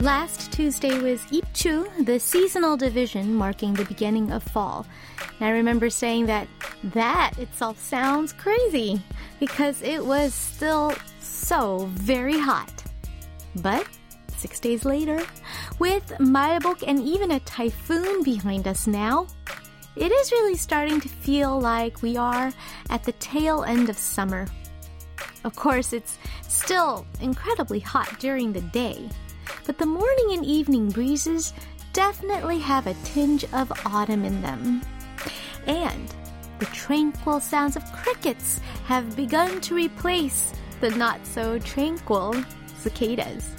Last Tuesday was Ipchu, the seasonal division marking the beginning of fall. And I remember saying that that itself sounds crazy because it was still so very hot. But six days later, with Malbok and even a typhoon behind us now, it is really starting to feel like we are at the tail end of summer. Of course, it's still incredibly hot during the day but the morning and evening breezes definitely have a tinge of autumn in them. And the tranquil sounds of crickets have begun to replace the not so tranquil cicadas.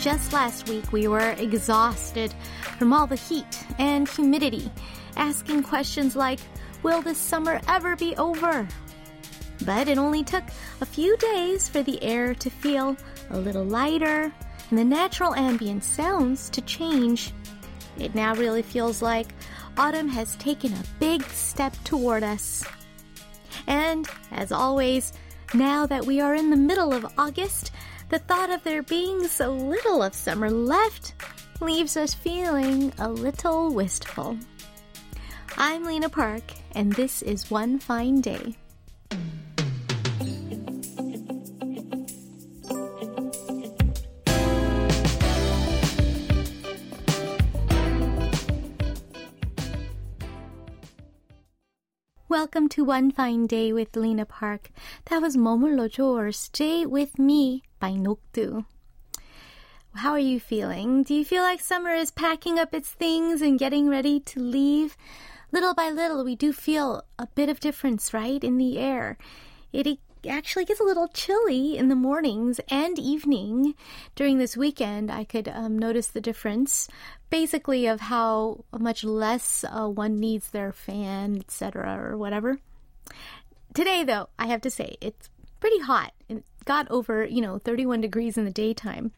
Just last week, we were exhausted from all the heat and humidity, asking questions like, Will this summer ever be over? But it only took a few days for the air to feel a little lighter and the natural ambient sounds to change. It now really feels like autumn has taken a big step toward us. And, as always, now that we are in the middle of August, the thought of there being so little of summer left leaves us feeling a little wistful. I'm Lena Park, and this is One Fine Day. Welcome to One Fine Day with Lena Park. That was Momolojo or Stay With Me by Nokdu. How are you feeling? Do you feel like summer is packing up its things and getting ready to leave? Little by little, we do feel a bit of difference, right, in the air. It actually gets a little chilly in the mornings and evening. During this weekend, I could um, notice the difference, basically, of how much less uh, one needs their fan, etc., or whatever. Today, though, I have to say, it's pretty hot. It got over, you know, 31 degrees in the daytime.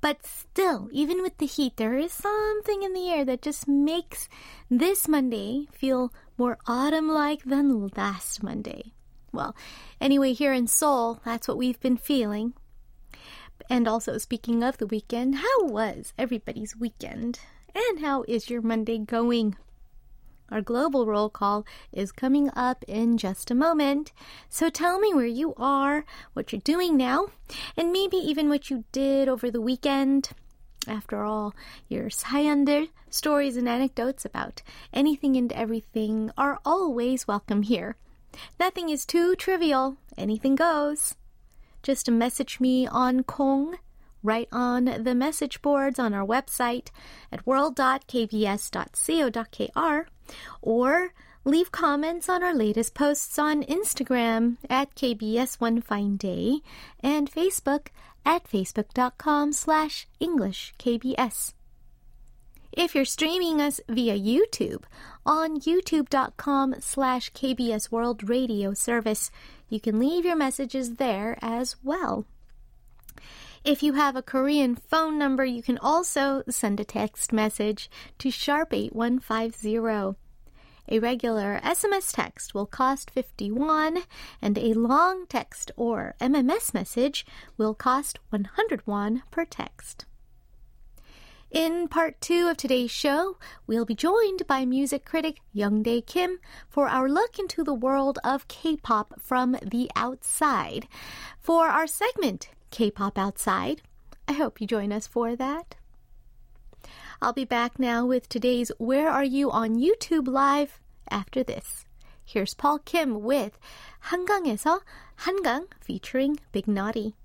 But still, even with the heat, there is something in the air that just makes this Monday feel more autumn like than last Monday. Well, anyway, here in Seoul, that's what we've been feeling. And also, speaking of the weekend, how was everybody's weekend? And how is your Monday going? Our global roll call is coming up in just a moment. So tell me where you are, what you're doing now, and maybe even what you did over the weekend. After all, your Sayandir stories and anecdotes about anything and everything are always welcome here. Nothing is too trivial, anything goes. Just message me on Kong right on the message boards on our website at world.kbs.co.kr or leave comments on our latest posts on Instagram at KBS One Fine Day and Facebook at facebook.com slash English KBS. If you're streaming us via YouTube on youtube.com slash KBS World Radio Service, you can leave your messages there as well. If you have a Korean phone number, you can also send a text message to sharp 8150. A regular SMS text will cost 51 and a long text or MMS message will cost 101 per text. In part two of today's show, we'll be joined by music critic Youngdae Kim for our look into the world of K-pop from the outside. For our segment, K-pop outside. I hope you join us for that. I'll be back now with today's Where Are You on YouTube Live after this. Here's Paul Kim with 한강에서 한강 featuring Big Naughty.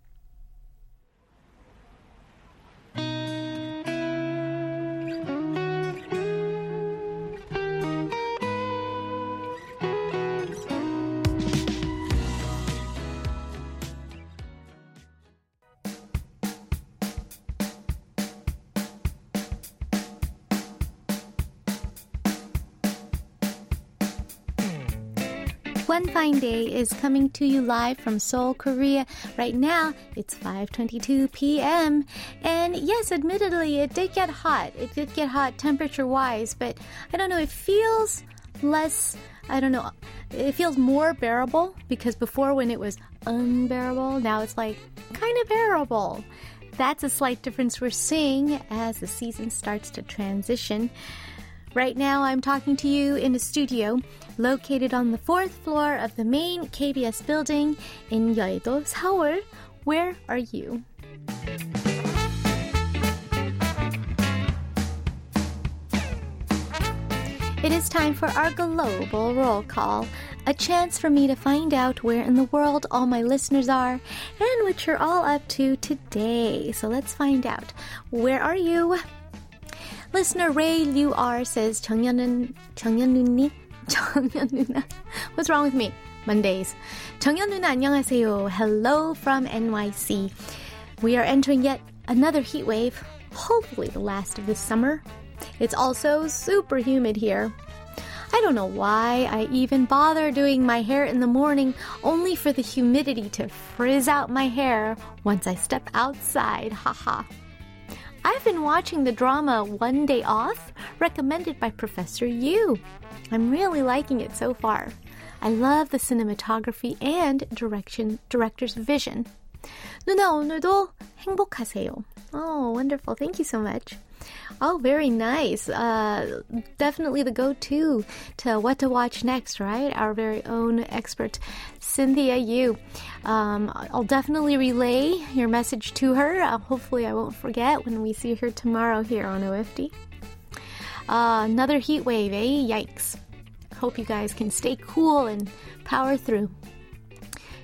One Fine Day is coming to you live from Seoul, Korea. Right now, it's 5:22 p.m. And yes, admittedly, it did get hot. It did get hot temperature-wise, but I don't know, it feels less I don't know. It feels more bearable because before when it was unbearable, now it's like kind of bearable. That's a slight difference we're seeing as the season starts to transition. Right now, I'm talking to you in a studio located on the fourth floor of the main KBS building in Yeouido, Seoul. Where are you? It is time for our global roll call, a chance for me to find out where in the world all my listeners are and what you're all up to today. So let's find out. Where are you? Listener Ray Liu R says 정연은 정연누니 정연누나. What's wrong with me? Mondays. 정연누나 안녕하세요. Hello from NYC. We are entering yet another heat wave. Hopefully the last of this summer. It's also super humid here. I don't know why I even bother doing my hair in the morning only for the humidity to frizz out my hair once I step outside. Haha. I've been watching the drama One Day Off, recommended by Professor Yu. I'm really liking it so far. I love the cinematography and direction director's vision. 누나 오늘도 행복하세요. Oh, wonderful. Thank you so much. Oh, very nice. Uh, definitely the go-to to what to watch next, right? Our very own expert, Cynthia Yu. Um, I'll definitely relay your message to her. Uh, hopefully, I won't forget when we see her tomorrow here on OFD. Uh, another heat wave, eh? Yikes. Hope you guys can stay cool and power through.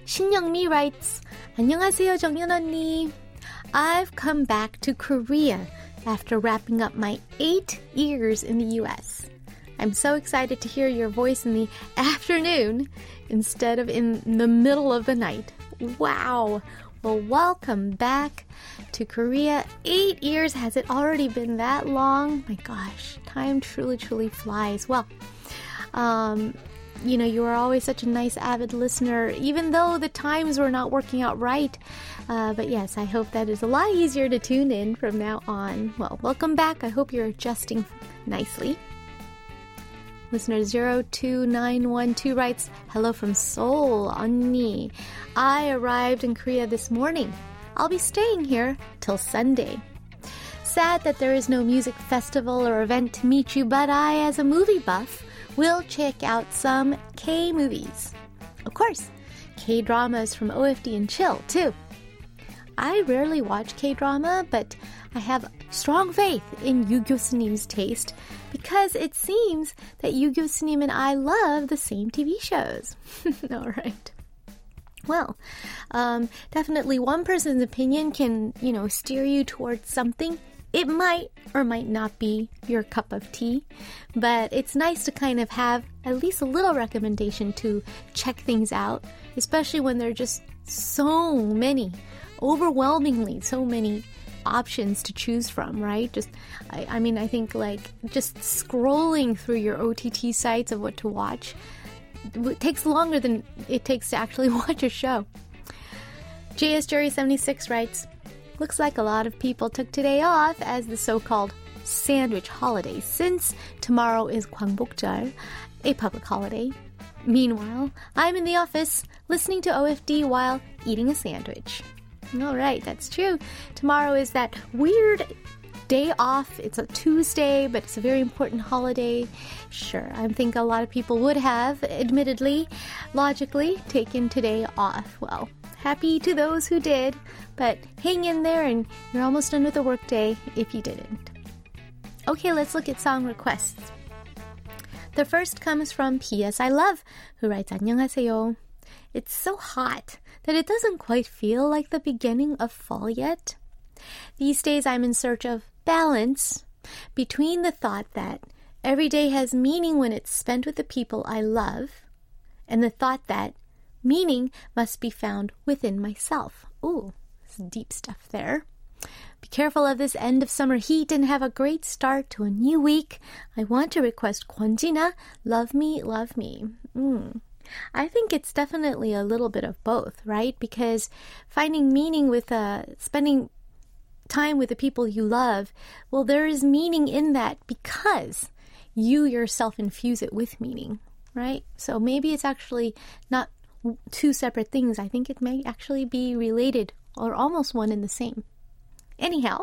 신영미 writes, 안녕하세요, 정연 언니. I've come back to Korea after wrapping up my eight years in the US. I'm so excited to hear your voice in the afternoon instead of in the middle of the night. Wow! Well, welcome back to Korea. Eight years. Has it already been that long? My gosh, time truly, truly flies. Well, um, you know, you are always such a nice, avid listener, even though the times were not working out right. Uh, but yes, I hope that is a lot easier to tune in from now on. Well, welcome back. I hope you're adjusting nicely. Listener 02912 writes, Hello from Seoul, 언니. I arrived in Korea this morning. I'll be staying here till Sunday. Sad that there is no music festival or event to meet you, but I, as a movie buff, will check out some K movies. Of course, K dramas from OFD and Chill, too. I rarely watch K drama, but I have strong faith in Yu Gyo taste because it seems that Yu Gyo and I love the same TV shows. All right. Well, um, definitely one person's opinion can, you know, steer you towards something. It might or might not be your cup of tea, but it's nice to kind of have at least a little recommendation to check things out, especially when there are just so many overwhelmingly so many options to choose from, right? Just, I, I, mean, I think like just scrolling through your OTT sites of what to watch takes longer than it takes to actually watch a show. JS Jerry 76 writes, Looks like a lot of people took today off as the so called sandwich holiday since tomorrow is Gwangbokjeol, a public holiday. Meanwhile, I'm in the office listening to OFD while eating a sandwich. All right, that's true. Tomorrow is that weird day off. It's a Tuesday, but it's a very important holiday. Sure, I think a lot of people would have, admittedly, logically, taken today off. Well, happy to those who did, but hang in there and you're almost done with the workday if you didn't. Okay, let's look at song requests. The first comes from P.S. I Love, who writes 안녕하세요. It's so hot that it doesn't quite feel like the beginning of fall yet. These days I'm in search of balance between the thought that every day has meaning when it's spent with the people I love and the thought that meaning must be found within myself. Ooh, some deep stuff there. Be careful of this end of summer heat and have a great start to a new week. I want to request Kwon Jin-ah, Love Me, Love Me. Mm. I think it's definitely a little bit of both, right? Because finding meaning with uh, spending time with the people you love, well, there is meaning in that because you yourself infuse it with meaning, right? So maybe it's actually not two separate things. I think it may actually be related or almost one and the same. Anyhow,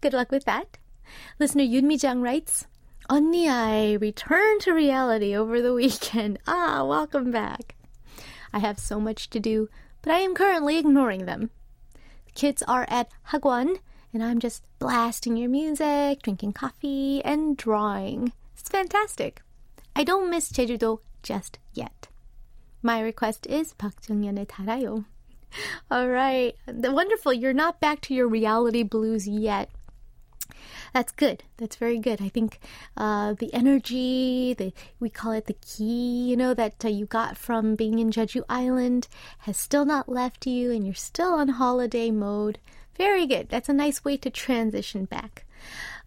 good luck with that. Listener Yunmi Jang writes, Only I returned to reality over the weekend. Ah, welcome back. I have so much to do, but I am currently ignoring them. The kids are at Hagwon, and I'm just blasting your music, drinking coffee, and drawing. It's fantastic. I don't miss Jeju-do just yet. My request is Park Jung-yeon의 달아요. All right. Wonderful. You're not back to your reality blues yet. That's good. That's very good. I think uh, the energy, the we call it the key, you know, that uh, you got from being in Jeju Island has still not left you, and you're still on holiday mode. Very good. That's a nice way to transition back.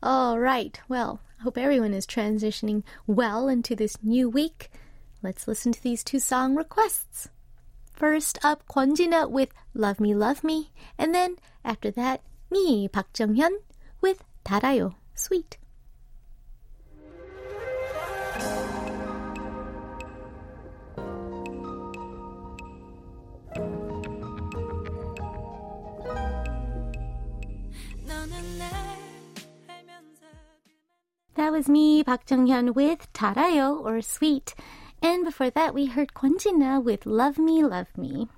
All right. Well, I hope everyone is transitioning well into this new week. Let's listen to these two song requests. First up, Kwon Jin-ah with Love Me, Love Me, and then after that, me, Park Jung-hyun, with 달아요, Sweet. That was me, Park Jung-hyun, with 달아요, or Sweet. And before that, we heard Kwonjina with Love Me, Love Me.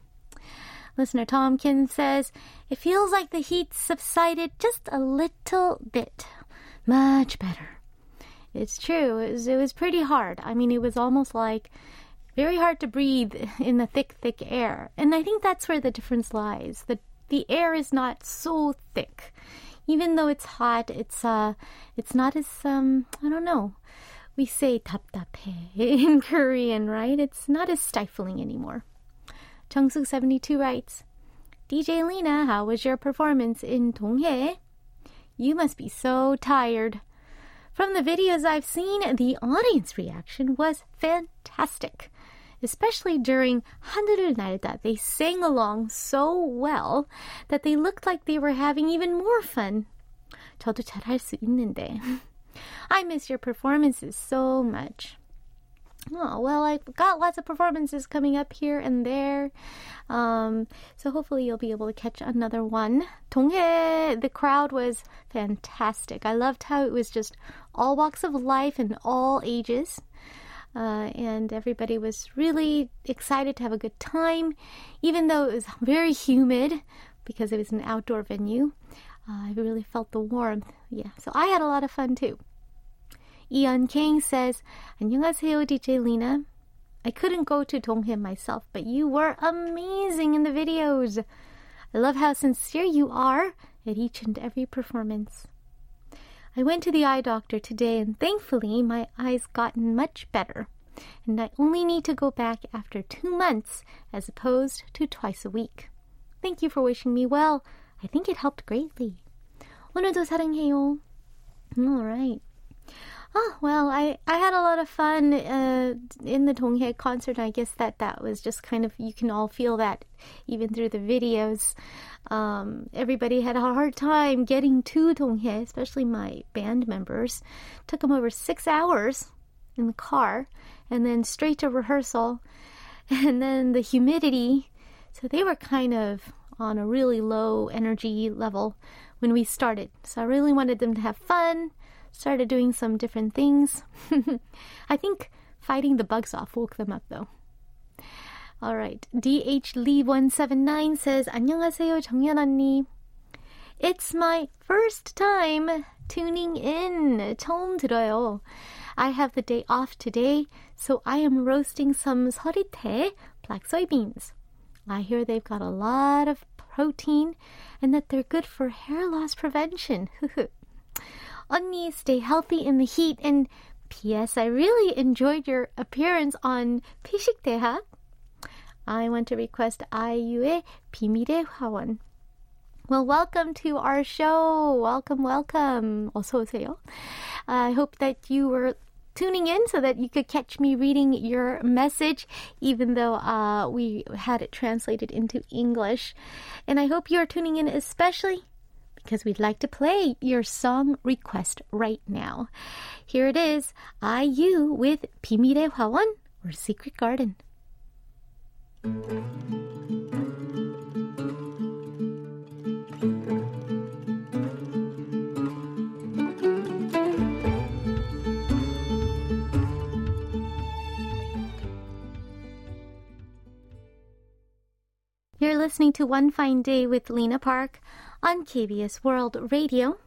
Listener Tomkins says, It feels like the heat subsided just a little bit. Much better. It's true. It was, it was pretty hard. I mean, it was almost like very hard to breathe in the thick, thick air. And I think that's where the difference lies. The, the air is not so thick. Even though it's hot, it's uh, it's not as um, I don't know we say taptape in Korean, right? It's not as stifling anymore. Chung-suk72 writes, DJ Lena, how was your performance in Donghae? You must be so tired. From the videos I've seen, the audience reaction was fantastic. Especially during 하늘을 날다, they sang along so well that they looked like they were having even more fun. 저도 잘할 수 있는데. I miss your performances so much. Oh, well, I've got lots of performances coming up here and there. Um, so hopefully you'll be able to catch another one. Donghae, the crowd was fantastic. I loved how it was just all walks of life and all ages. Uh, and everybody was really excited to have a good time, even though it was very humid because it was an outdoor venue. Uh, I really felt the warmth. Yeah, so I had a lot of fun too. Ian King says, 안녕하세요, DJ Lena. I couldn't go to Donghae myself, but you were amazing in the videos. I love how sincere you are at each and every performance. I went to the eye doctor today and thankfully my eyes gotten much better. And I only need to go back after two months as opposed to twice a week. Thank you for wishing me well. I think it helped greatly. 오늘도 사랑해요. All right. Oh, well, I, I had a lot of fun uh, in the Donghae concert. I guess that that was just kind of, you can all feel that even through the videos. Um, everybody had a hard time getting to Donghae, especially my band members. Took them over six hours in the car and then straight to rehearsal. And then the humidity. So they were kind of on a really low energy level when we started. So I really wanted them to have fun started doing some different things. I think fighting the bugs off woke them up though. All right. DH Lee 179 says 안녕하세요 정연 언니. It's my first time tuning in. 처음 들어요. I have the day off today, so I am roasting some 서리태 black soybeans. I hear they've got a lot of protein and that they're good for hair loss prevention. 언니, stay healthy in the heat. And P.S. I really enjoyed your appearance on 피식 대학. I want to request IU의 비밀의 화원. Well, welcome to our show. Welcome, welcome. 어서 오세요. I hope that you were tuning in so that you could catch me reading your message, even though uh, we had it translated into English. And I hope you're tuning in especially because we'd like to play your song request right now. Here it is IU with 비밀의 화원 or Secret Garden. You're listening to One Fine Day with Lena Park on KBS World Radio.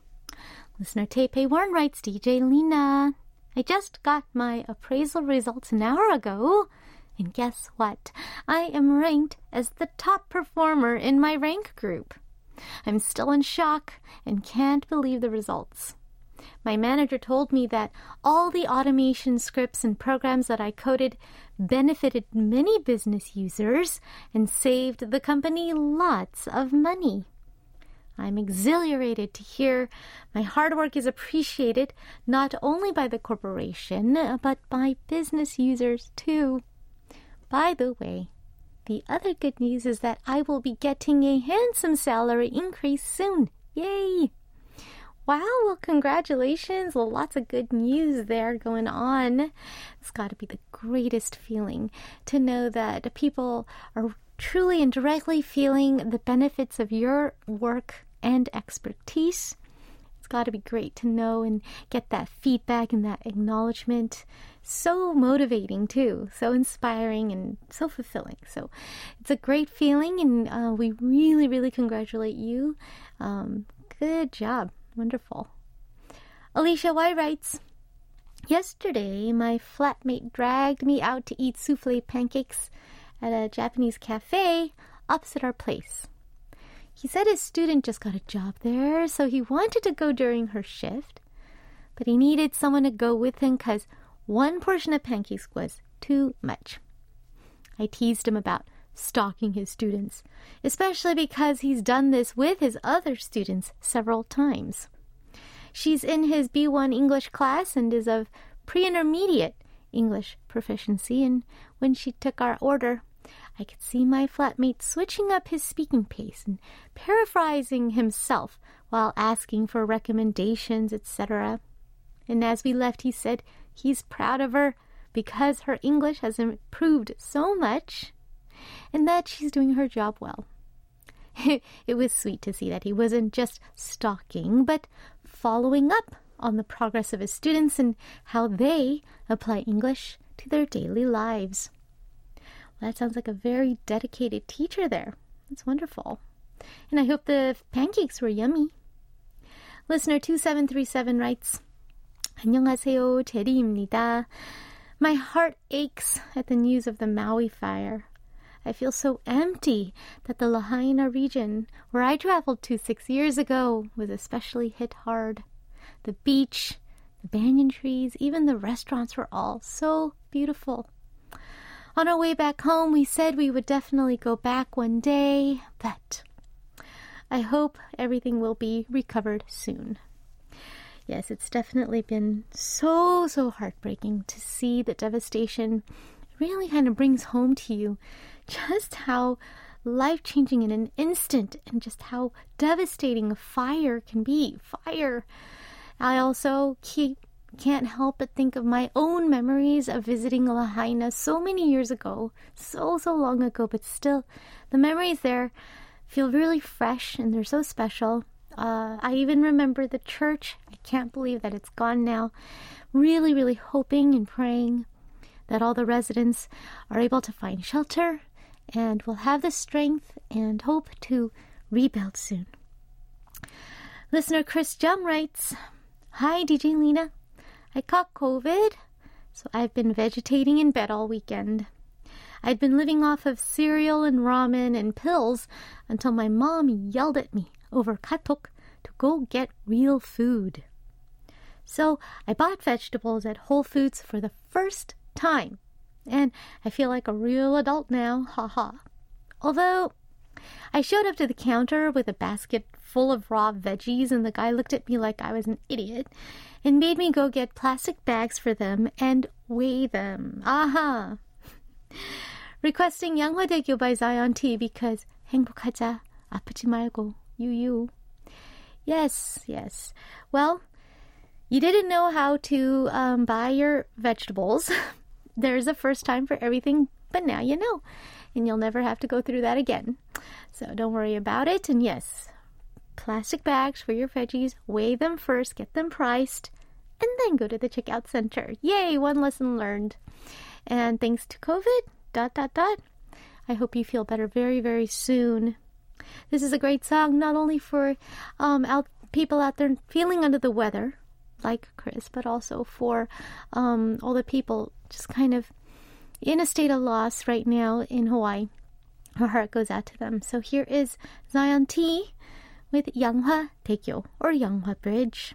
Listener Taipei Warren writes DJ Lena. I just got my appraisal results an hour ago. And guess what? I am ranked as the top performer in my rank group. I'm still in shock and can't believe the results. My manager told me that all the automation scripts and programs that I coded benefited many business users and saved the company lots of money. I'm exhilarated to hear my hard work is appreciated not only by the corporation, but by business users too. By the way, the other good news is that I will be getting a handsome salary increase soon. Yay! Wow, well, congratulations. Well, lots of good news there going on. It's got to be the greatest feeling to know that people are truly and directly feeling the benefits of your work and expertise. It's got to be great to know and get that feedback and that acknowledgement. So motivating, too. So inspiring and so fulfilling. So it's a great feeling, and uh, we really, really congratulate you. Um, good job. Wonderful. Alicia Y writes, Yesterday, my flatmate dragged me out to eat souffle pancakes at a Japanese cafe opposite our place. He said his student just got a job there, so he wanted to go during her shift, but he needed someone to go with him because one portion of pancakes was too much. I teased him about stalking his students, especially because he's done this with his other students several times. She's in his B1 English class and is of pre intermediate English proficiency, and when she took our order, I could see my flatmate switching up his speaking pace and paraphrasing himself while asking for recommendations, etc. And as we left, he said he's proud of her because her English has improved so much and that she's doing her job well. it was sweet to see that he wasn't just stalking, but following up on the progress of his students and how they apply English to their daily lives. Well, that sounds like a very dedicated teacher there. That's wonderful. And I hope the pancakes were yummy. Listener 2737 writes, 안녕하세요, 제리입니다. My heart aches at the news of the Maui fire. I feel so empty that the Lahaina region, where I traveled to six years ago, was especially hit hard. The beach, the banyan trees, even the restaurants were all so beautiful. On our way back home, we said we would definitely go back one day, but I hope everything will be recovered soon. Yes, it's definitely been so, so heartbreaking to see the devastation. It really kind of brings home to you just how life changing in an instant and just how devastating a fire can be. Fire. I also keep can't help but think of my own memories of visiting Lahaina so many years ago, so, so long ago, but still, the memories there feel really fresh and they're so special. Uh, I even remember the church. I can't believe that it's gone now. Really, really hoping and praying that all the residents are able to find shelter and will have the strength and hope to rebuild soon. Listener Chris Jum writes Hi, DJ Lena. I caught COVID, so I've been vegetating in bed all weekend. I'd been living off of cereal and ramen and pills until my mom yelled at me over katok to go get real food. So I bought vegetables at Whole Foods for the first time and I feel like a real adult now, haha. Although I showed up to the counter with a basket full of raw veggies, and the guy looked at me like I was an idiot and made me go get plastic bags for them and weigh them. Aha! Uh-huh. Requesting 양화대교 by Zion T because 행복하자, 아프지 말고, you. Yes, yes. Well, you didn't know how to um, buy your vegetables. There's a first time for everything, but now you know. And you'll never have to go through that again. So don't worry about it. And yes, plastic bags for your veggies, weigh them first, get them priced, and then go to the checkout center. Yay, one lesson learned. And thanks to COVID, dot, dot, dot, I hope you feel better very, very soon. This is a great song, not only for um, out, people out there feeling under the weather, like Chris, but also for um, all the people just kind of in a state of loss right now in Hawaii. Our heart goes out to them. So here is Zion T with Yanghwa Daegyo or Yanghwa Bridge.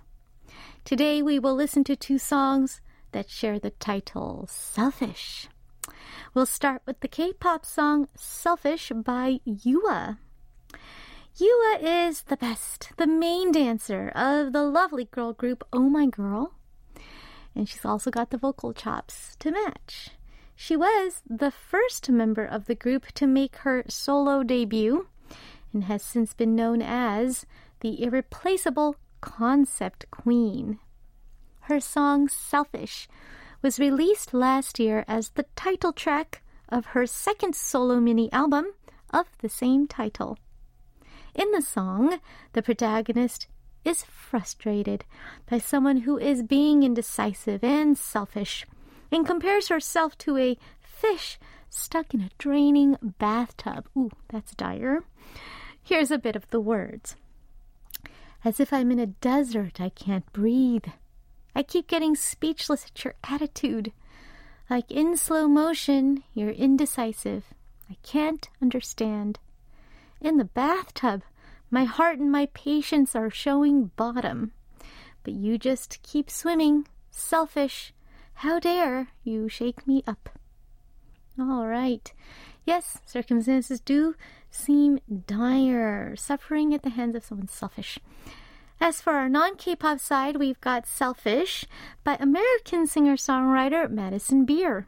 Today we will listen to two songs that share the title Selfish. We'll start with the K-pop song Selfish by YooA. YooA is the best, the main dancer of the lovely girl group Oh My Girl. And she's also got the vocal chops to match. She was the first member of the group to make her solo debut and has since been known as the irreplaceable concept queen. Her song Selfish was released last year as the title track of her second solo mini album of the same title. In the song, the protagonist is frustrated by someone who is being indecisive and selfish and compares herself to a fish stuck in a draining bathtub. Ooh, that's dire. Here's a bit of the words. As if I'm in a desert, I can't breathe. I keep getting speechless at your attitude. Like in slow motion, you're indecisive. I can't understand. In the bathtub, my heart and my patience are showing bottom. But you just keep swimming. Selfish. How dare you shake me up? All right. Yes, circumstances do seem dire, suffering at the hands of someone selfish. As for our non K pop side, we've got Selfish by American singer songwriter Madison Beer.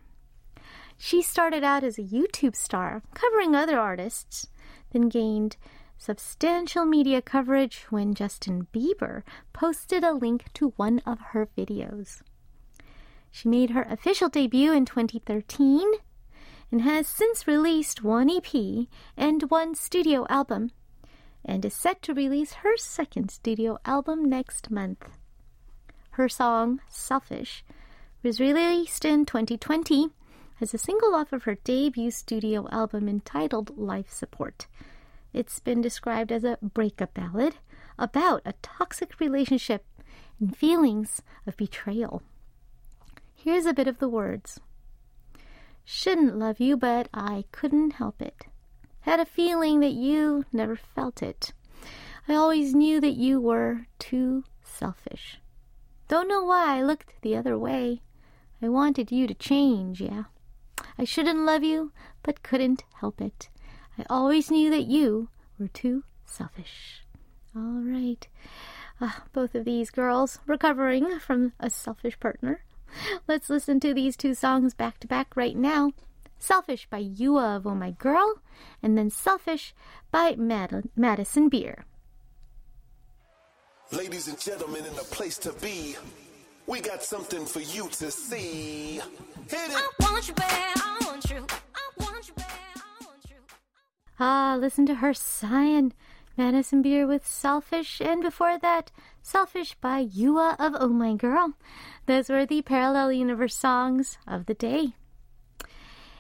She started out as a YouTube star, covering other artists, then gained substantial media coverage when Justin Bieber posted a link to one of her videos. She made her official debut in 2013 and has since released one EP and one studio album, and is set to release her second studio album next month. Her song, Selfish, was released in 2020 as a single off of her debut studio album entitled Life Support. It's been described as a breakup ballad about a toxic relationship and feelings of betrayal. Here's a bit of the words shouldn't love you, but I couldn't help it. Had a feeling that you never felt it. I always knew that you were too selfish. Don't know why I looked the other way. I wanted you to change, yeah. I shouldn't love you, but couldn't help it. I always knew that you were too selfish. All right. Uh, both of these girls recovering from a selfish partner. Let's listen to these two songs back to back right now. Selfish by YooA of Oh My Girl, and then Selfish by Mad- Madison Beer. Ladies and gentlemen, in the place to be, we got something for you to see. Hit it. I want you back, I want you. I want you back, I want you. Ah, listen to her sighing. Madison Beer with Selfish, and before that, Selfish by YooA of Oh My Girl. Those were the Parallel Universe songs of the day.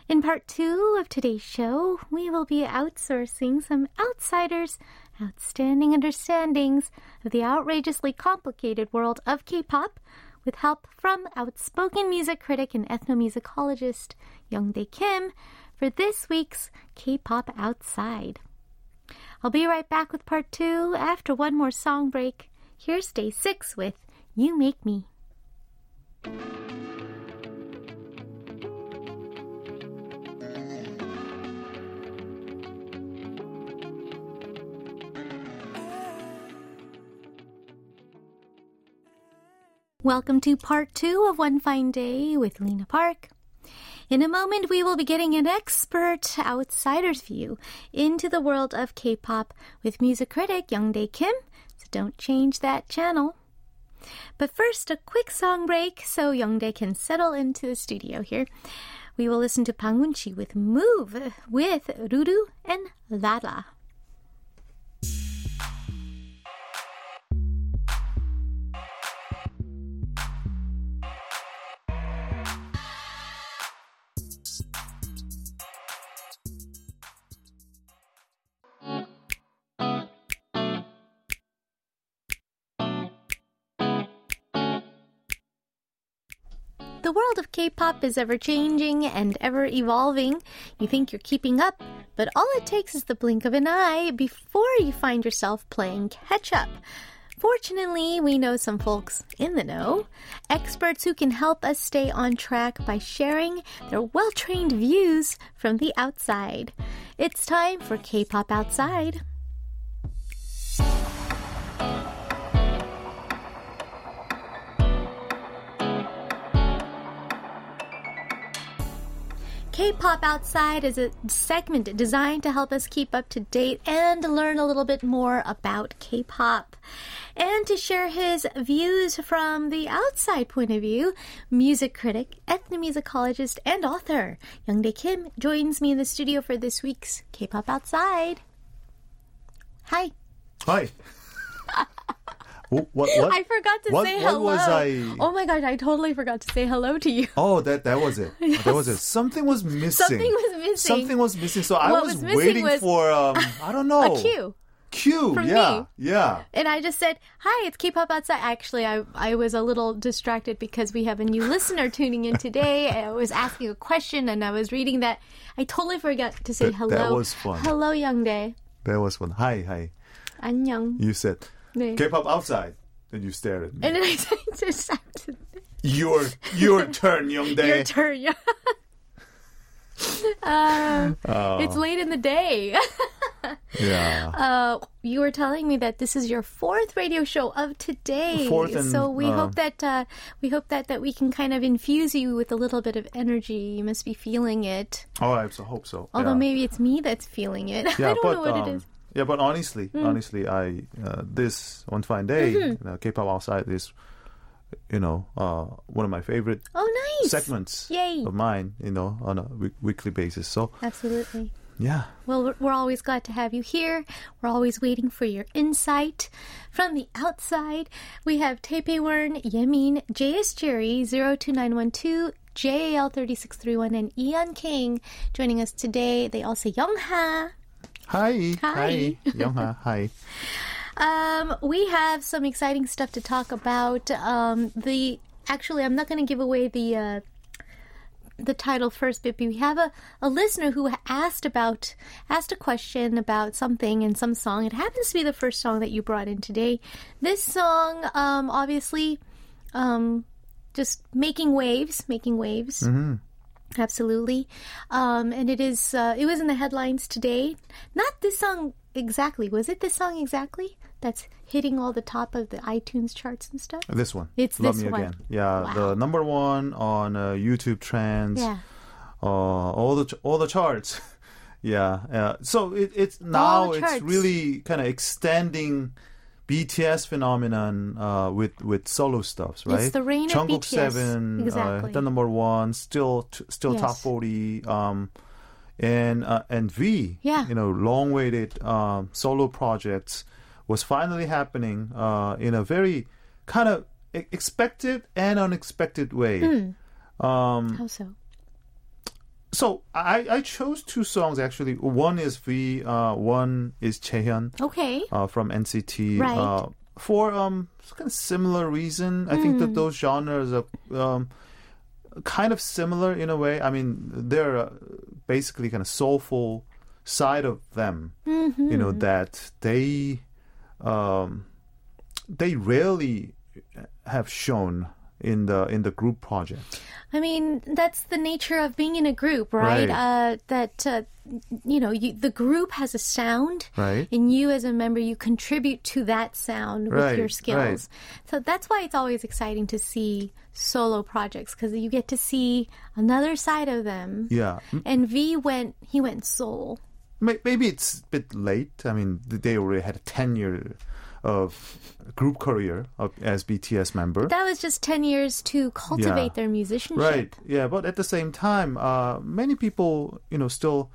In part two of today's show, we will be outsourcing some outsiders' outstanding understandings of the outrageously complicated world of K pop with help from outspoken music critic and ethnomusicologist Youngdae Kim for this week's K pop Outside. I'll be right back with part two after one more song break. Here's DAY6 with You Make Me. Welcome to part two of One Fine Day with Lena Park. In a moment, we will be getting an expert outsider's view into the world of K pop with music critic Youngdae Kim, so don't change that channel. But first, a quick song break so Youngdae can settle into the studio here. We will listen to Pangunchi with Move with Ruru and Lala. K pop is ever changing and ever evolving. You think you're keeping up, but all it takes is the blink of an eye before you find yourself playing catch up. Fortunately, we know some folks in the know, experts who can help us stay on track by sharing their well trained views from the outside. It's time for K pop Outside. K-Pop Outside is a segment designed to help us keep up to date and learn a little bit more about K-pop. And to share his views from the outside point of view, music critic, ethnomusicologist, and author Youngdae Kim joins me in the studio for this week's K-Pop Outside. Hi. Hi. What, what? I forgot to what, say hello. was I? Oh my gosh, I totally forgot to say hello to you. Oh, that that was it. That was it. Something was missing. Something was missing. Something was missing. So I was, was waiting was for um I don't know A cue. Cue. From yeah. me. Yeah. And I just said, "Hi, it's K-pop outside." Actually, I I was a little distracted because we have a new listener tuning in today. I was asking a question and I was reading that. I totally forgot to say That- hello. that was fun. Hello, Youngdae. That was fun. Hi, hi. 안녕. You said 네. K-pop outside. Then you stared at me. And then I just your your turn, young day. your turn. Yeah. uh, Oh. It's late in the day. Yeah. Uh, you were telling me that this is your fourth radio show of today. Fourth and, so we uh, hope that uh, we hope that that we can kind of infuse you with a little bit of energy. You must be feeling it. oh, I hope so. Although yeah. maybe it's me that's feeling it. yeah, I don't but know what um, it is. Mm. yeah, but honestly, honestly, I uh, this one fine day, Mm-hmm. you know, K-pop outside is, you know, uh, one of my favorite Oh, nice. segments Yay. of mine. You know, on a weekly basis. So Absolutely. yeah, Well, we're- always glad to have you here. We're always waiting for your insight. From the outside, we have Taipei Yemin, JS Jerry, 02912, JAL3631, and Ian King joining us today. They all say Youngha. Hi, Hi. Youngha, hi. Um, we have some exciting stuff to talk about. Um, the actually, I'm not going to give away the uh, the title first, but we have a, a listener who asked about asked a question about something in some song. It happens to be the first song that you brought in today. This song, um, obviously, um, just making waves, making waves. Absolutely. Um, and it is, uh, it was in the headlines today. Not this song exactly. Was it this song exactly? That's hitting all the top of the iTunes charts and stuff? This one, It's Love this Me one. Again. Yeah, Wow. the number one on uh, YouTube trends. Yeah. uh, all the ch- all the charts. yeah, uh, so it, it's now it's really kind of extending BTS phenomenon uh, with with solo stuffs, right? the reign of Jungkook BTS. Seven, uh, the number one, still t- still top forty, um, and uh, and V, Yeah. you know, long-awaited um, solo projects was finally happening uh, in a very kind of expected and unexpected way. Um, How so? So I, I chose two songs actually. One is V, uh, one is Jaehyun Okay. uh, from NCT. Right. Uh, for um kind of similar reason, I think Hmm. that those genres are um, kind of similar in a way. I mean, they're uh, basically kind of soulful side of them. Mm-hmm. You know that they um, they rarely have shown in the in the group project. I mean, that's the nature of being in a group, right? Right. Uh, that uh, you know, you, the group has a sound, Right. And you, as a member, you contribute to that sound with Right, your right. skills. So that's why it's always exciting to see solo projects because you get to see another side of them. Yeah, And V went, he went soul. Maybe it's a bit late. I mean, they already had a ten year of group career of, as BTS member. That was just 10 years to cultivate Yeah. their musicianship. Right. Yeah, but at the same time, uh, many people, you know, still,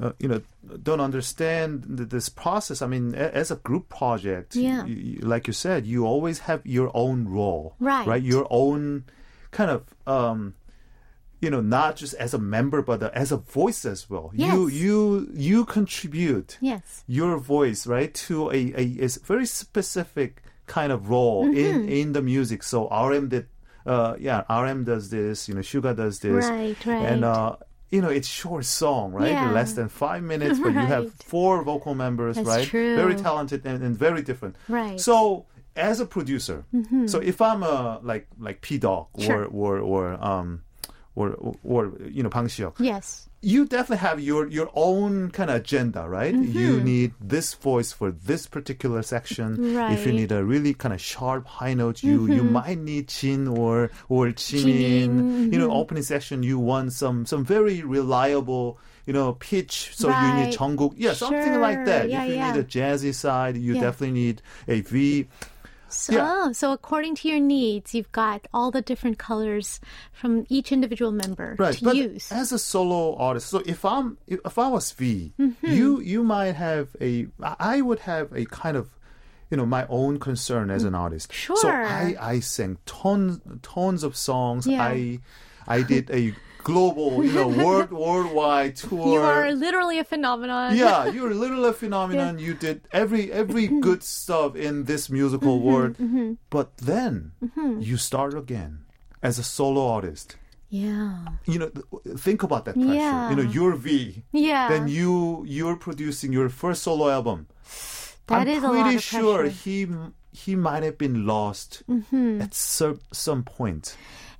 uh, you know, don't understand th- this process. I mean, a- as a group project, Yeah. y- y- like you said, you always have your own role, Right. Right. Your own kind of. Um, you know, not just as a member, but as a voice as well. You Yes. you you you contribute Yes. your voice right to a a very specific kind of role Mm-hmm. in in the music so rm did uh yeah rm does this you know sugar does this Right, right. and uh you know it's short song right Yeah. less than five minutes but you have four vocal members That's right true. very talented and, and very different Right. so as a producer so if i'm a like like p dog or or or um or, or, you know, Bang Si-hyuk Yes. you definitely have your your own kind of agenda, right? Mm-hmm. You need this voice for this particular section. Right. If you Mm-hmm. need a really kind of sharp high note, you you might need Jin or or Jimin. Jimin, You know, mm-hmm. opening section, you want some some very reliable. You know, pitch. So you need Right. Jungkook. Yeah, something like that. Yeah, if you yeah. need a jazzy side, you Yeah. definitely need a V. So, Yeah. oh, so according to your needs, you've got all the different colors from each individual member right to but use. as a solo artist so if i'm if i was v Mm-hmm. you you might have a i would have a kind of you know my own concern as an artist Sure. so i i sang tons tons of songs Yeah. i i did a global you know world worldwide tour you are literally a phenomenon. yeah, you're literally a phenomenon. You did every every Mm-hmm. good stuff in this musical world, but then Mm-hmm. you start again as a solo artist Yeah. you know think about that pressure Yeah. you know you're v Yeah. then you you're producing your first solo album That i'm is a lot pretty of sure pressure. Mm-hmm. he he might have been lost at some some point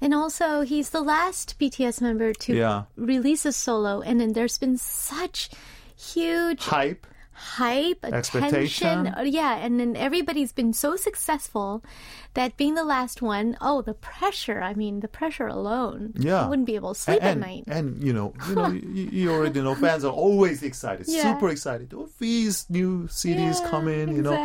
And also, he's the last BTS member to Yeah. release a solo, and then there's been such huge hype hype, Expectation. attention. Uh, Yeah, and then everybody's been so successful that being the last one, oh, the pressure. I mean, the pressure alone. yeah You wouldn't be able to sleep and, at night. and you know you know you, you already know fans are always excited Yeah. super excited oh v's new cds Yeah, coming you know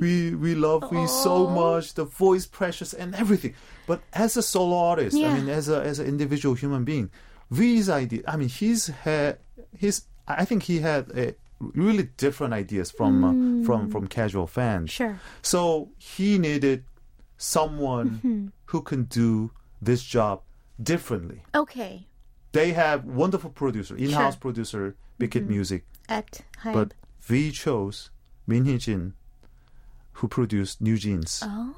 we we love v so much the voice precious and everything but as a solo artist i mean as a as an individual human being v's idea i mean he's had his i think he had a really different ideas from uh, from from casual fans Mm. Sure. so he needed someone Mm-hmm. who can do this job differently Okay, they have wonderful producer, in-house Sure. producer, Big Hit Music, at Hybe. but V chose Min Hee-jin, who produced New Jeans oh,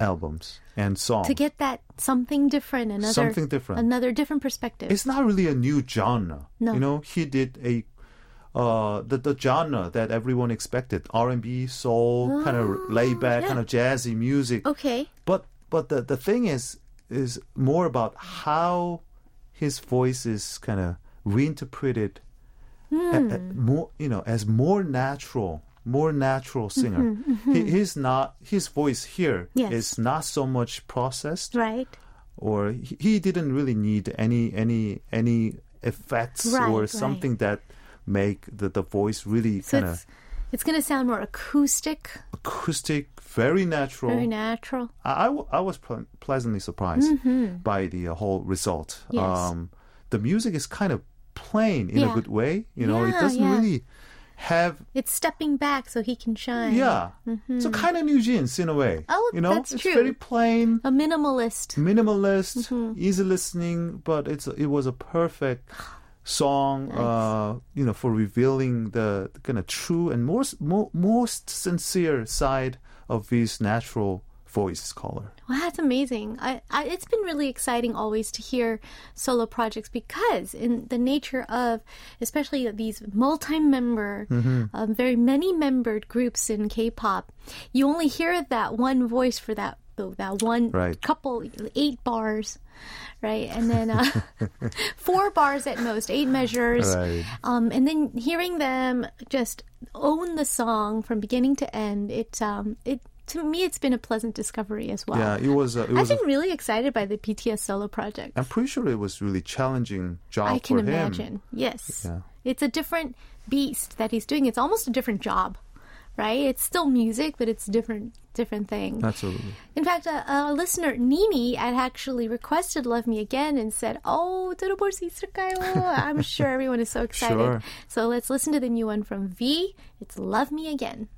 albums and songs. to get that something different, another Something different. another different perspective. it's not really a new genre. No. You know, he did a uh, the the genre that everyone expected: R and B, soul, kind of laid back, Oh, yeah. kind of jazzy music. okay, But but the the thing is is more about how his voice is kind of reinterpreted a- a- more you know as more natural more natural singer He, he's not his voice here is Yes. not so much processed right. or he, he didn't really need any any any effects Right, or right. something that make the, the voice really So kind of It's going to sound more acoustic, acoustic, very natural. very natural. I, I w- I was ple- pleasantly surprised by the uh, whole result. Mm-hmm. Yes. Um, the music is kind of plain in Yeah. a good way. You know, it doesn't yeah. really have. It's stepping back so he can shine. Yeah, so kind of New Jeans in a way. Mm-hmm. Oh, you know, that's it's true. very plain, A minimalist. minimalist, Mm-hmm. easy listening, but it's it was a perfect song. Uh, you know, for revealing the kind of true and most mo- most sincere side of his natural voice color. Well, that's amazing. I, I, it's been really exciting always to hear solo projects because, in the nature of, especially these multi-member, Mm-hmm. um, very many-membered groups in K-pop, you only hear that one voice for that that one Right. couple, eight bars, right, and then uh, four bars at most, eight measures, Right. um, and then hearing them just own the song from beginning to end. It um, it to me, it's been a pleasant discovery as well. Yeah, it was. Uh, it I've was. a been really excited by the BTS solo project. I'm pretty sure it was really challenging job I can for him. imagine. Yes. Yeah. It's a different beast that he's doing. It's almost a different job, right? It's still music, but it's different different thing. Absolutely. In fact, a, a listener, Nini, had actually requested Love Me Again and said, Oh, 들어볼 수 있을까요? I'm sure everyone is so excited. Sure. So let's listen to the new one from V. It's Love Me Again.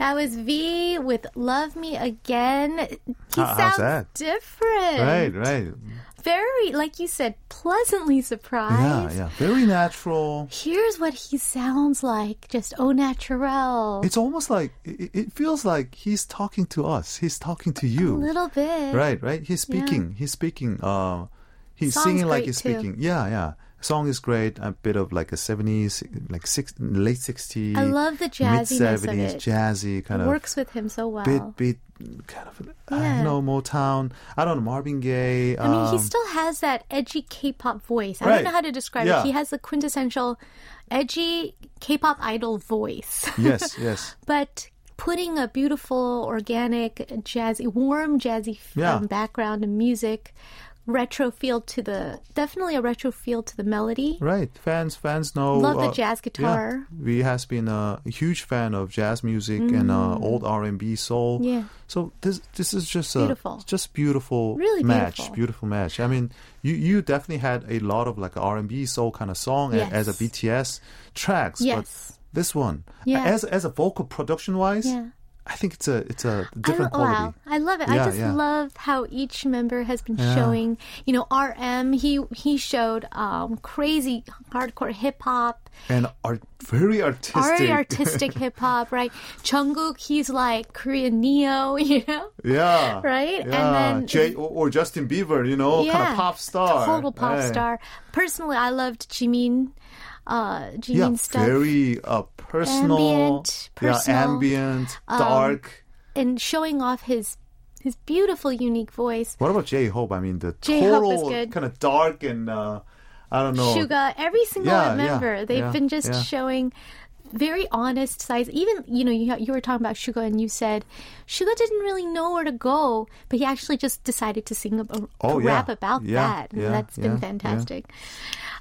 That was V with Love Me Again. He How- sounds that? different. Right, right. Very, like you said, pleasantly surprised. yeah. Yeah. Very natural. Here's what he sounds like, just au naturel. It's almost like it, it feels like he's talking to us. He's talking to you. a little bit. Right, right. He's speaking. He's speaking. Uh, he's Song's singing like he's too. speaking. Yeah, yeah. Song is great. A bit of like a seventies, like six, late sixties. I love the of seventies, it. jazzy It kind of works with him so well. bit, bit, kind of. I Yeah. don't know Motown. I don't know Marvin Gaye. I mean, he um, still has that edgy K-pop voice. I Right. don't know how to describe Yeah. it. He has the quintessential edgy K-pop idol voice. yes, yes. but putting a beautiful, organic, jazzy, warm, jazzy Yeah. um, background and music, retro feel to the definitely a retro feel to the melody. Right. Fans fans know. Love the uh, jazz guitar. Yeah. We has been a huge fan of jazz music and uh, old R and B soul. Mm. Yeah. So this this is just Beautiful. a just beautiful Really match. beautiful. Beautiful match. I mean, you you definitely had a lot of like R and B soul kind of song Yes. as a BTS tracks. Yes. But this one, Yeah. as as a vocal production wise, Yeah. I think it's a it's a different lo- quality. wow, I love it. I just yeah. love how each member has been Yeah. showing. You know, RM he he showed um, crazy hardcore hip hop, And are very artistic. very artistic hip hop, right? Jungkook he's like Korean Neo, you know. Yeah. Right? And then- Jay or, or Justin Bieber, you know, kind of pop star. Total pop Hey. star. Personally, I loved Jimin. Uh, Yeah, Jimin stuff. very uh, personal. Ambient, personal, Yeah, ambient, um, dark. and showing off his his beautiful, unique voice. What about J Hope? I mean, the J-Hope total kind of dark and uh, I don't know. Suga, every single Yeah, member, yeah, they've yeah, been just yeah. showing very honest sides. Even you know, you you were talking about Suga, and you said Suga didn't really know where to go, but he actually just decided to sing a, a Oh, yeah. rap about Yeah, that. and yeah, that's been yeah, fantastic.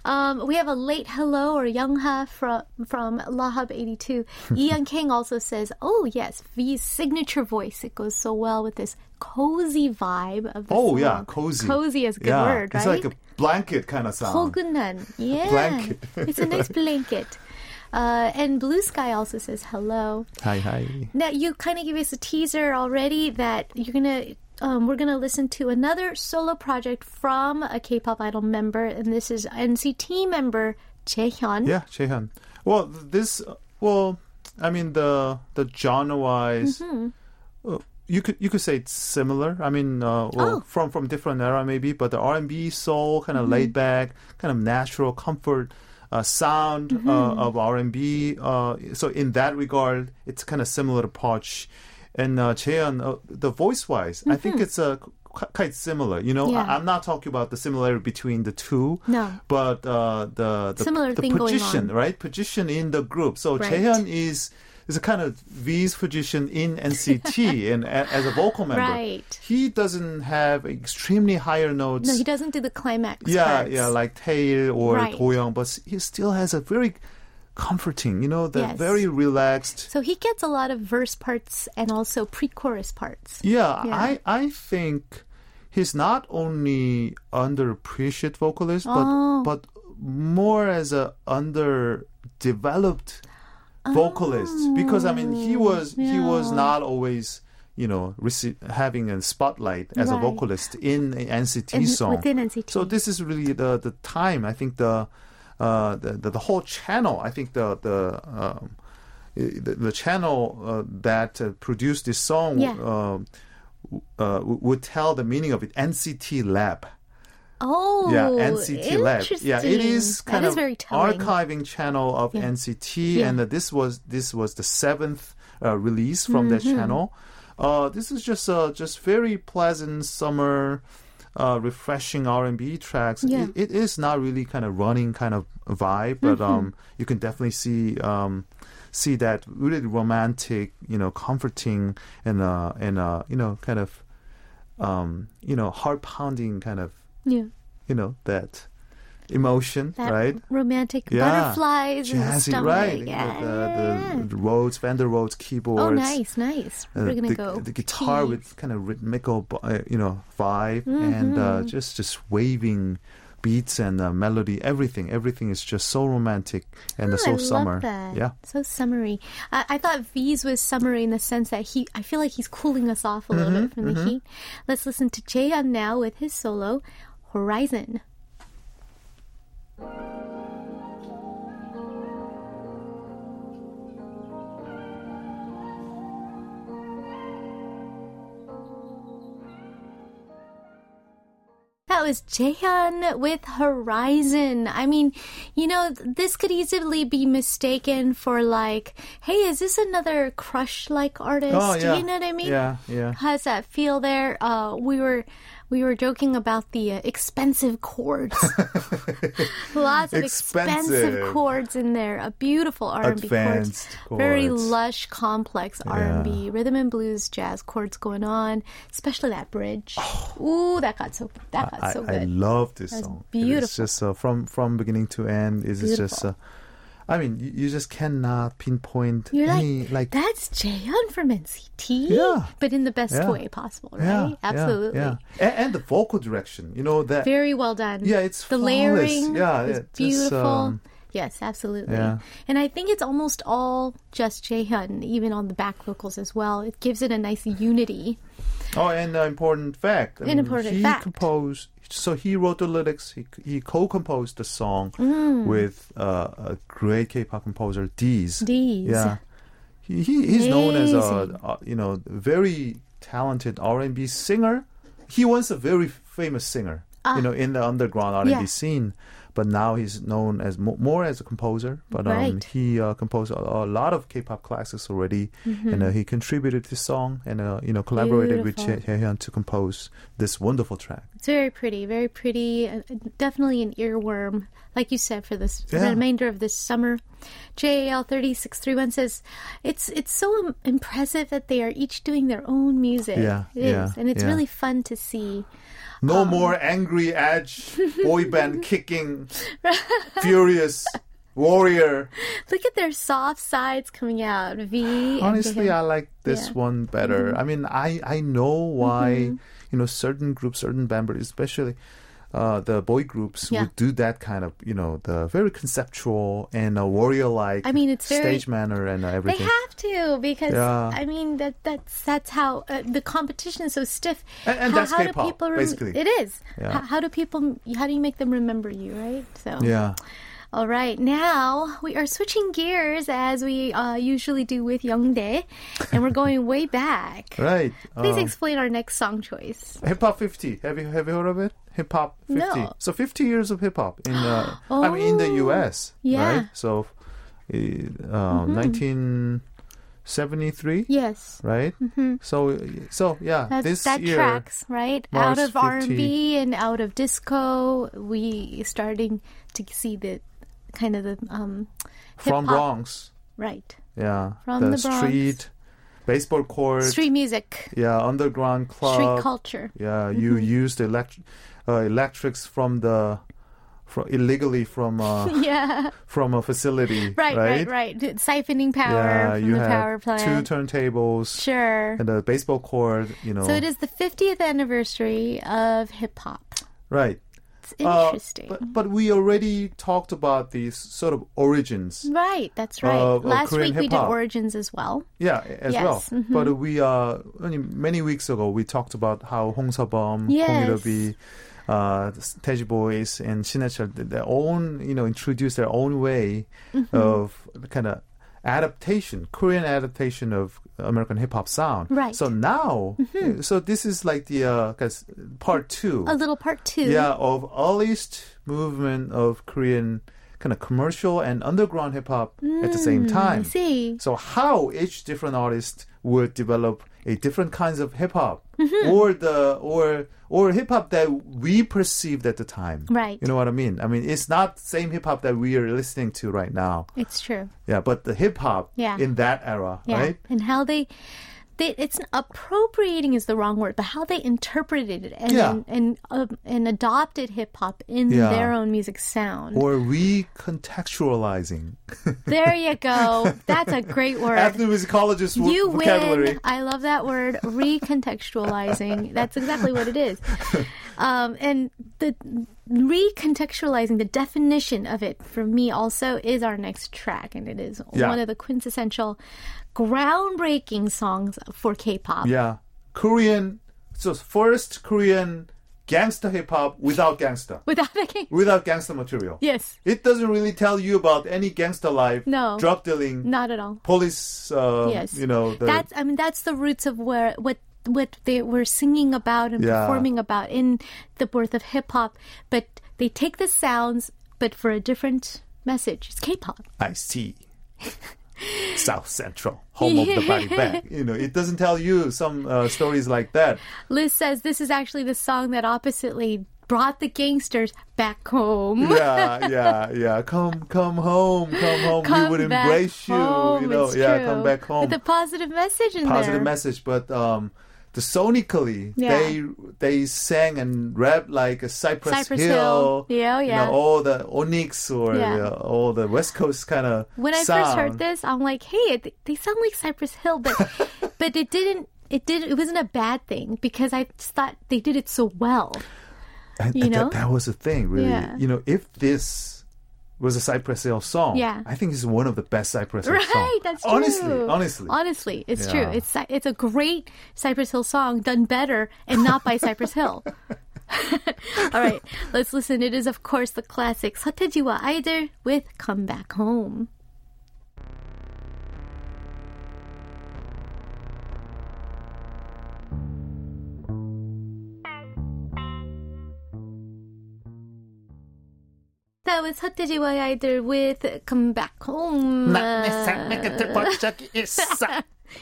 Um, we have a late hello or Youngha from from Lahab82. Ian King also says, "Oh yes, V's signature voice. It goes so well with this cozy vibe of the Oh song. yeah, cozy. Cozy is a good yeah. word, right? It's like a blanket kind of sound. 포근한. Yeah. Blanket. it's a nice blanket. Uh, and Blue Sky also says hello. Hi, hi. Now you kind of gave us a teaser already that you're gonna. Um, we're gonna listen to another solo project from a K-pop idol member, and this is NCT member Jaehyun. Yeah, Jaehyun. Well, this. Well, I mean the the genre wise. Mm-hmm. you could you could say it's similar. I mean, uh, well, Oh. from from different era maybe, but the R and B soul kind of Mm-hmm. laid back, kind of natural comfort uh, sound Mm-hmm. uh, of R and B. Uh, so in that regard, it's kind of similar to Poch. And uh, Cheon, uh, the voice wise, I think it's uh, quite similar. You know, Mm-hmm. Yeah. I, am not talking about the similarity between the two. No. but uh, the the, the position, right? Position in the group. So Right. Cheon is is a kind of V's position in NCT and a, as a vocal member. Right. He doesn't have extremely higher notes. No, he doesn't do the climax. yeah, parts. yeah, like Taeil or Right. Doyoung, but he still has a very comforting, you know, the Yes. very relaxed. So he gets a lot of verse parts and also pre-chorus parts. Yeah, Yeah. I I think he's not only underappreciated vocalist, but Oh. but more as a underdeveloped vocalist because I mean he was he was Oh, not always you know rece- having a spotlight as a vocalist in a NCT In- song. within NCT. So this is really the the time. I think the uh, the, the the whole channel. I think the the um, the, the channel uh, that uh, produced this song Yeah. um, uh, would tell the meaning of it. NCT Lab. Oh, Yeah, NCT Lab. Yeah, it is kind is of very telling. archiving channel of Yeah. NCT, Yeah. and uh, this was this was the seventh uh, release from that Mm-hmm. channel. Uh, this is just uh, just very pleasant summer, uh, refreshing R and B tracks. Yeah. It, it is not really kind of running kind of vibe, but Mm-hmm. um, you can definitely see um, see that really romantic, you know, comforting and uh, and uh, you know, kind of um, you know, heart pounding kind of Yeah, you know that emotion, that right? romantic Yeah. butterflies in the Jazzy, stomach. right? Yeah. The, the, the Rhodes, Fender Rhodes keyboards. oh, nice, nice. uh, We're gonna the, go. the guitar keys. with kind of rhythmical, uh, you know, vibe, and Mm-hmm. uh, just just waving beats and uh, melody. Everything, everything is just so romantic and Oh, so I summer. That. Yeah. so summery. I, I thought V's was summery in the sense that he. I feel like he's cooling us off a little Mm-hmm, bit from the heat. Let's listen to Jaehyun now with his solo, Horizon. That was Jaehyun with Horizon. I mean, you know, this could easily be mistaken for like, hey, is this another crush-like artist? Oh yeah. You know what I mean? Yeah, yeah. How's that feel there? Uh, we were we were joking about the uh, expensive chords. Lots of expensive. Expensive. chords in there. A beautiful R&B Advanced chords. Very lush, complex R&B, rhythm and blues, jazz chords going on. Especially that bridge. Ooh, that got so that got I, so good. I love this song. It's beautiful. just uh, from from beginning to end. It's just. Uh, I mean, you, you just cannot pinpoint You're any like, like that's Jaehyun from NCT, Yeah. but in the best Yeah. way possible, right? Yeah, Absolutely. Yeah, And, and the vocal direction, you know that. Very well done. Yeah, it's the flawless. layering. Yeah, is yeah, just, beautiful. um, yes, absolutely. yeah. And I think it's almost all just Jaehyun, even on the back vocals as well. It gives it a nice unity. Oh, and an important fact. I An mean, important he fact. composed. So he wrote the lyrics. He he co-composed the song Mm. with uh, a great K-pop composer, Deez. Deez. Yeah, he, he he's known as a, a you know very talented R&B singer. He was a very famous singer, you know, in the underground R&B Ah. Yeah. scene. But now he's known as mo- more as a composer. But um, he uh, composed a, a lot of K-pop classics already, Mm-hmm. and uh, he contributed to the song and uh, you know collaborated with Beautiful. Jae Hyun to compose this wonderful track. It's very pretty, very pretty. Uh, definitely an earworm, like you said, for this for the Yeah. remainder of this summer. JAL thirty six three one says it's it's so impressive that they are each doing their own music. Yeah, It is, yeah, and it's yeah. really fun to see. No Um, more angry edge boy band kicking, furious warrior. Look at their soft sides coming out. V. Honestly, I like this Yeah. Mm-hmm. one better. I mean, I I know why you know certain groups, certain band members, especially. Uh, the boy groups Yeah. would do that kind of, you know, the very conceptual and uh, warrior-like I mean, it's very- stage manner and uh, They have to because Yeah. I mean that that's that's how uh, the competition is so stiff. And- and how, that's how do K-pop, people basically. It is. Yeah. How, how do people? How do you make them remember you? Right. So. yeah. All right, now we are switching gears as we uh, usually do with Youngdae, and we're going way back. Right. Please Um, explain our next song choice. Hip Hop 50. Have you have you heard of it? Hip Hop 50. No. So 50 years of hip hop in uh, I mean in the Oh, US, yeah. Mm-hmm. right? So uh, 1973, Yes, right? So so yeah, that, this that year tracks right Mars out of 50. R and B and out of disco. We starting to see the kind of the um from. Bronx. right. Yeah, From the Bronx. street baseball court. Street music, Yeah, underground club. street culture. Yeah, you used elect- uh, electrics from the from illegally from uh, Yeah. from a facility. Right, right, right, right. Siphoning power Yeah, from you the have power plant. two turntables sure. and a baseball court. You know, So it is the 50th anniversary of hip hop. right. It's Uh, interesting. but but we already talked about these sort of origins. right, that's right. of Last week we did origins as well. Yeah, as Yes, well. mhm. But we uh many weeks ago we talked about how Hong Sabum, Yes. Hong uh, Teji Boys, and Shinachal did their own, you know, introduced their own way Mm-hmm. of kind of adaptation, Korean adaptation of American hip hop sound. Right. Mm-hmm. So now, so this is like the uh, part two. A little part two. Yeah, of earliest movement of Korean kind of commercial and underground hip hop at the same Mm, I time. see. So how each different artist would develop different kinds of hip hop Mm-hmm. or the or or hip hop that we perceived at the time. Right. You know what I mean? I mean it's not the same hip hop that we are listening to right now. It's true. Yeah, but the hip hop Yeah. in that era, Yeah. right? And how they, they it's appropriating is the wrong word, but how they interpreted it and Yeah. and and, um, and adopted hip hop in Yeah. their own music sound. Or recontextualizing. there you go. That's a great word. Ethnomusicologist vo- you vocabulary. win. I love that word, recontextualizing. That's exactly what it is. Um, and the recontextualizing, the definition of it for me also is our next track, and it is Yeah. one of the quintessential, groundbreaking songs for K-pop. Yeah. Korean so first Korean gangster hip hop without gangster. Without thinking, Without gangster material. yes, It doesn't really tell you about any gangster life, No. drug dealing, not at all. police, uh, Yes, you know, the, that's I mean that's the roots of where what what they were singing about and Yeah. performing about in the birth of hip hop, but they take the sounds but for a different message. It's K-pop. I see. South Central, home of the body bag. You know, it doesn't tell you some uh, stories like that. Liz says this is actually the song that oppositely brought the gangsters back home. Yeah, yeah, yeah. Come, come home, come home. Come we would embrace you. home, you know, it's yeah, true. come back home. With a positive message in positive there. message, but um, the sonically Yeah. they they sang and rapped like a Cypress, Cypress Hill, Hill. Yeah, you yeah. know, all the Onyx or Yeah. uh, all the West Coast kind of. when I first heard this, I'm like, hey, it, they sound like Cypress Hill, but but it didn't. It did. It wasn't a bad thing because I just thought they did it so well. and, you and know? that, that was the thing, really. Yeah. You know, if this was a Cypress Hill song, Yeah. I think it's one of the best Cypress Hill songs. Right, that's true. honestly, honestly. honestly, it's Yeah. true. It's it's a great Cypress Hill song done better and not by Cypress Hill. All right, let's listen. It is of course the classic 서태지와 아이들 with "Come Back Home." That was 서태지와 아이들 with "Come Back Home."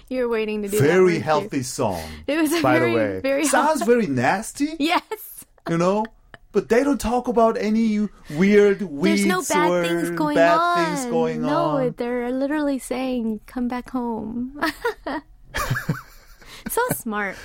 You're waiting to do that, very weren't you? healthy song. It was a by very, the way. very Sounds healthy. very nasty. Yes. you know. But they don't talk about any weird weeds There's no bad or things going bad on. things going no, on. they're literally saying, "Come back home." so smart,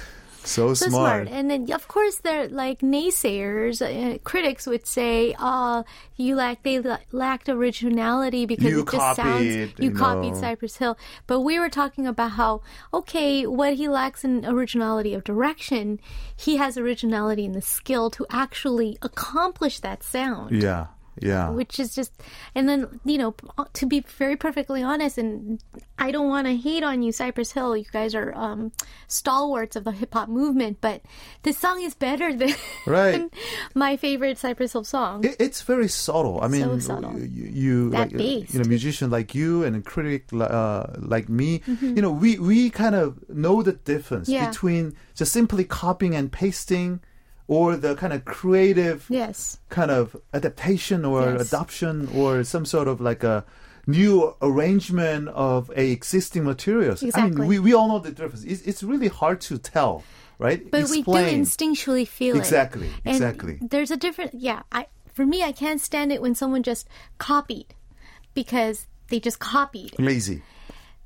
So, so smart. smart. And then, of course, they're like naysayers, uh, critics would say, "Oh, you lack they la- lacked originality because You it just sounds you you copied know. Cypress Hill." But we were talking about how okay, what he lacks in originality of direction, he has originality in the skill to actually accomplish that sound Yeah, yeah. which is just and then you know to be very perfectly honest and i don't want to hate on you cypress hill you guys are um stalwarts of the hip-hop movement but this song is better than Right. my favorite cypress hill song It, it's very subtle. I mean, So subtle. you, you That like, you know, musician like you and a critic uh, like me, Mm-hmm. you know, we we kind of know the difference Yeah. between just simply copying and pasting, or the kind of creative yes kind of adaptation or Yes. adoption or some sort of like a new arrangement of a existing materials. I Exactly. mean, we, we all know the difference. It's, it's really hard to tell, right? but we do instinctually feel Exactly, it And exactly. there's a different yeah i for me i can't stand it when someone just copied because they just copied Lazy.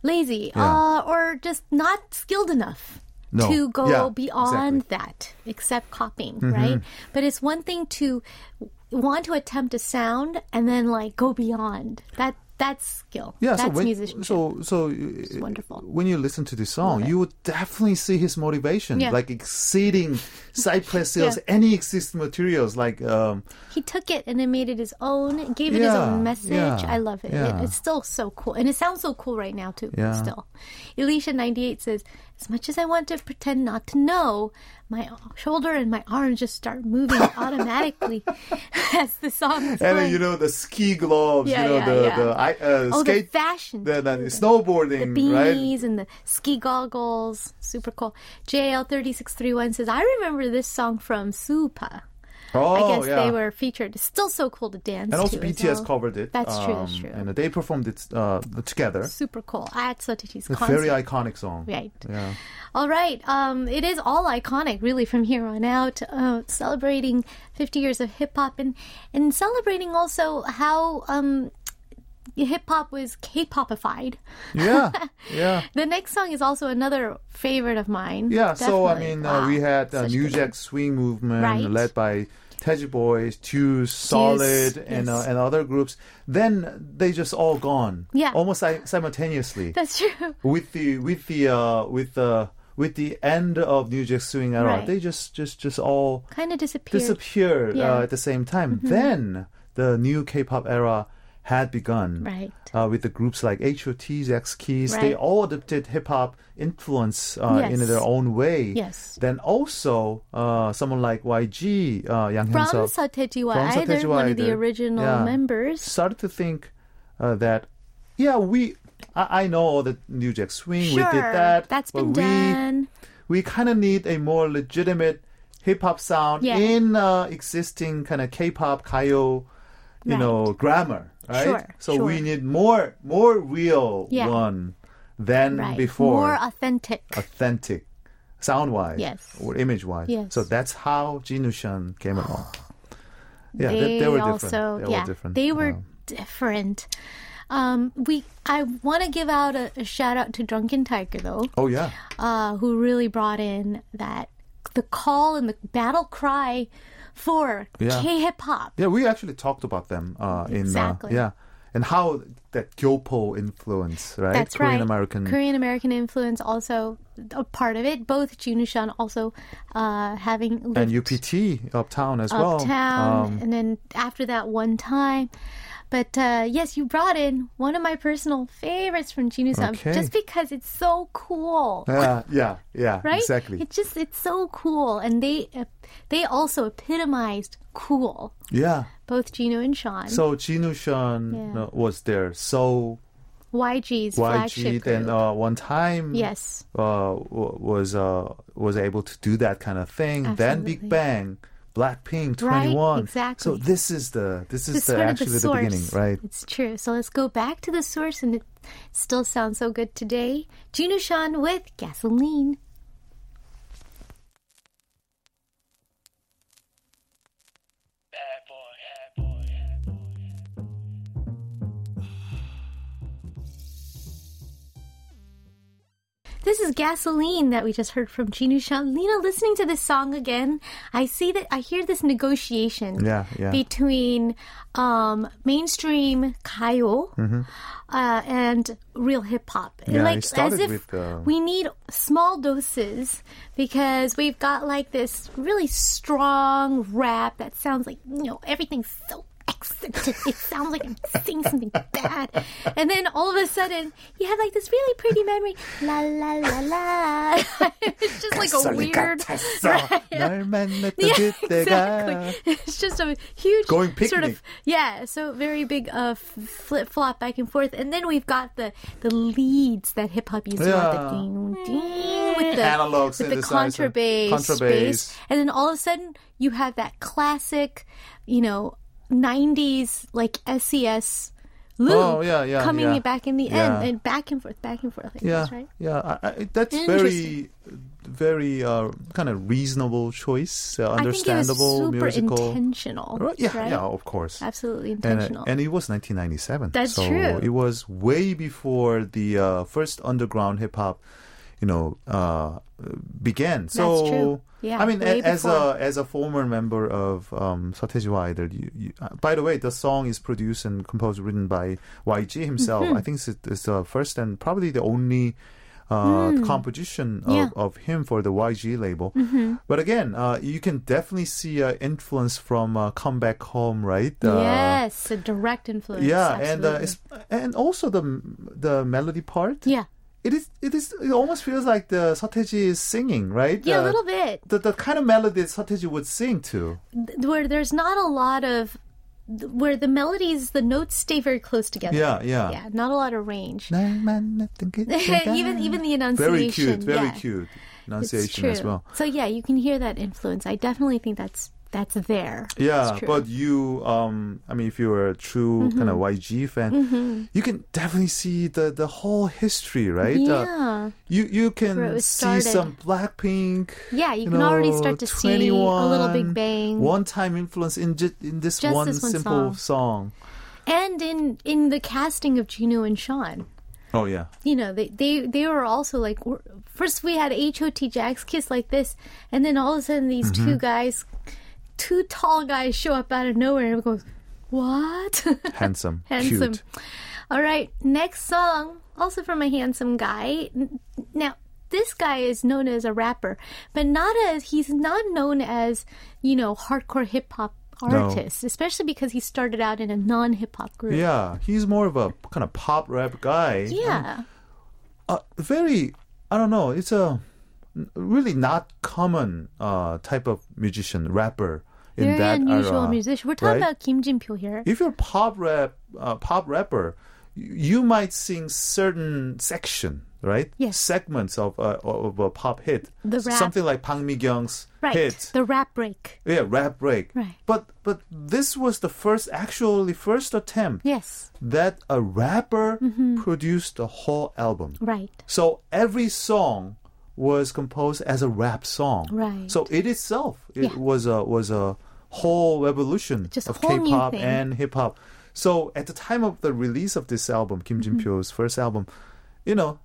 lazy Yeah. uh, or just not skilled enough No. to go Yeah, beyond exactly. Mm-hmm. that, except copying, right? But it's one thing to want to attempt a sound and then like go beyond that. That's skill. Yeah, that's so when, musicianship. so so uh, wonderful. when you listen to this song, you would definitely see his motivation, Yeah. like exceeding Cypress Hills, Yeah. any existing materials, like um, he took it and then made it his own, gave it his own message. I love it. it. It's still so cool. And it sounds so cool right now, too. Yeah. Still. Elisha98 says, As much as I want to pretend not to know, my shoulder and my arms just start moving automatically as the song is and playing. you know the ski gloves, Yeah, you know yeah, the yeah. the uh, oh, skate, the fashion. the, the snowboarding, the right? beanies and the ski goggles. Super cool. JL3631 says, I remember this song from Supa. Oh, I guess yeah. they were featured. It's still so cool to dance and also BTS well. covered it. That's true, that's um, true. And they performed it uh, together. Super cool. At Seo Taiji's A concert. very iconic song. Right. Yeah. All right. Um, it is all iconic, really, from here on out. Uh, celebrating 50 years of hip hop and and celebrating also how um, hip hop was K-popified. Yeah. Yeah. The next song is also another favorite of mine. Yeah, so I Definitely. mean, uh, we Wow, had uh, such New Jack Swing movement Right. led by Teddy Boys, Juice, Solid, and uh, and other groups. Then they just all gone. Yeah. almost si- simultaneously That's true. with the with the uh, with the with the end of New Jack Swing era. Right. They just just just all Kind of disappeared. disappeared Yeah. Mm-hmm. uh, at the same time. Then the new K-pop era had begun. Right. Uh, with the groups like H.O.T.'s Sechs Kies, they all adopted hip hop influence uh, in their own way. Yes. Then also uh, someone like YG, uh, Yang From Satejiwa from either, Satejiwa one of the original Yeah. members. started to think uh, that, yeah, we. I, I know all the New Jack Swing, Sure, we did that, That's but been we done. we kind of need a more legitimate hip hop sound Yeah. in uh, existing kind of K-pop, Kayo, you Right. know, grammar, right? Sure, so we need more, more real Yeah. one than Right. before, More authentic. authentic, sound-wise, Yes. or image-wise. Yes. So that's how Jinusean came along. Yeah, they, they, they were different. also they yeah were different. they were Um, different um we i want to give out a, a shout out to drunken tiger though oh yeah, uh who really brought in that the call and the battle cry for Yeah. k-hip hop yeah. We actually talked about them uh, in Exactly. uh, yeah, and how that Gyopo influence, right? that's Korean right American korean american influence also a part of it both Jinusean also uh having and UPT uptown as well. uptown Um, and then after that one time but uh, yes you brought in one of my personal favorites from Jinusean Okay. just because it's so cool yeah, yeah, yeah, right exactly. it's just it's so cool and they uh, they also epitomized cool yeah. both Jinu and Sean So Jinusean Yeah. uh, was there. So YG's flagship YG then uh, one time yes uh, w- was uh, was able to do that kind of thing. Then Big Absolutely. Bang, Blackpink, Right, 2NE1. exactly. So this is the this is the actually the, source. beginning, right? It's true. So let's go back to the source, and it still sounds so good today. Jinusean with gasoline. This is Gasoline that we just heard from Jinusean. Lena, listening to this song again, I see that I hear this negotiation Yeah, yeah. between um, mainstream kayo uh, and real hip hop. Mm-hmm. Yeah, like as if with, uh, we need small doses because we've got like this really strong rap that sounds like you know everything's so accent. It, sounds like I'm saying something bad. And then all of a sudden, you had like this really pretty memory. La la la la. it's just like a weird. Right? yeah, exactly. It's just a huge Going picnic. sort of yeah. So very big uh, flip flop back and forth, and then we've got the the leads that hip hop uses yeah. the ding ding with the analog with the contrabass, contrabass, and then all of a sudden you have that classic, you know '90s like SES loop Oh, yeah, yeah, coming yeah. back in the end and back and forth, back and forth. Like yeah, this, right? yeah. I, I, that's very, very uh, kind of reasonable choice, uh, I think it was understandable musical. intentional. Right, yeah, right? yeah, of course. Absolutely And, intentional. uh, and it was 1997. That's so true. It was way before the uh, first underground hip hop, you know uh, began. So yeah, I mean, a, as a as a former member of um, Satejiwa Idol, you, you, uh, by the way, the song is produced and composed, written by YG himself. Mm-hmm. I think it's, it's the first and probably the only. Uh, mm. composition of, yeah. of him for the YG label. Mm-hmm. But again, uh, you can definitely see uh, influence from uh, Come Back Home, right? Uh, yes, direct influence. Yeah, uh, absolutely. and and also the the melody part. Yeah, it is it is it almost feels like the Seo Taiji is singing, right? yeah, Uh, a little bit. The the kind of melody that Seo Taiji would sing to. Where there's not a lot of, where the melodies, the notes stay very close together. Yeah, yeah. yeah, not a lot of range. even even even the enunciation. very cute, very yeah. cute true. as well. So yeah, you can hear that influence. I definitely think that's that's there. Yeah, true. but you, um, I mean, if you're a true kind Mm-hmm. of YG fan, you can definitely see the the whole history, right? Uh, yeah. you you can see some Blackpink. Yeah, you, you can already start to see a little Big Bang. One-time influence in ju- in this Just one this one simple song. and in in the casting of Jinu and Sean. Oh yeah, You know, they they they were also like first we had H.O.T. Sechs Kies like this, and then all of a sudden these Mm-hmm. two guys, two tall guys show up out of nowhere and goes, "What?" handsome, handsome. cute. All right, next song, also from a handsome guy. Now, this guy is known as a rapper, but not as he's not known as you know hardcore hip hop No. artist, especially because he started out in a non hip hop group. Yeah, he's more of a kind of pop rap guy. Yeah. uh, very I don't know. It's a really not common uh, type of musician rapper in Very that unusual era, musician. We're talking right? about Kim Jin Pyo here. If you're pop rap, uh, pop rapper, you might sing certain section, right? Yes. Segments of uh, of a pop hit. The rap. Something like Bang Mi-kyung's right. hit. The rap break. yeah, rap break. Right. But but this was the first actually first attempt Yes. that a rapper Mm-hmm. produced a whole album. Right. So every song was composed as a rap song. Right. So it itself it Yeah. was a was a whole revolution Just of whole K-pop and hip hop. So at the time of the release of this album, Kim Jin Pyo's Mm-hmm. first album, you know,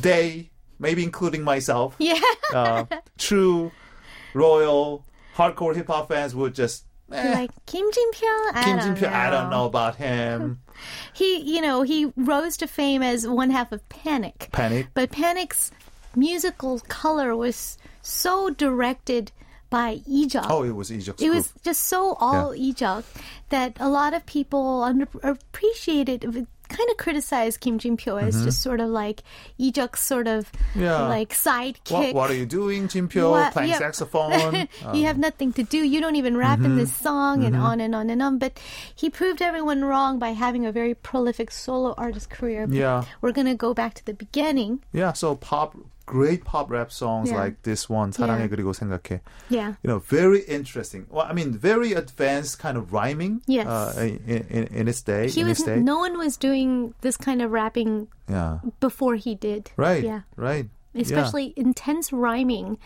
they maybe including myself, Yeah. uh, true royal hardcore hip hop fans would just eh, like Kim Jin Pyo. I Kim don't Jin Pyo. know. I don't know about him. He, you know, he rose to fame as one half of Panic. Panic. But Panic's musical color was so directed by Lee Juck. Oh, it was Lee Juck's it group. was just so all Lee Juck that a lot of people under, appreciated, kind of criticized Kim Jin Pyo as mm-hmm. just sort of like Lee Juck's sort of Mm-hmm. Yeah. like sidekick. What, what are you doing, Jin Pyo? What- Playing yeah. saxophone? you um, have nothing to do. You don't even rap in this mm-hmm. song, and mm-hmm. on and on and on. But he proved everyone wrong by having a very prolific solo artist career. But Yeah. we're gonna go back to the beginning. Yeah, so pop, great pop rap songs Yeah. like this one, 사랑해 그리고 생각해. Yeah. You know, very interesting. Well, I mean, very advanced kind of rhyming. Yes. Uh, in, in, in its day. He in was its day. no one was doing this kind of rapping yeah. before he did. Right. Yeah. Right. Yeah. Especially intense rhyming,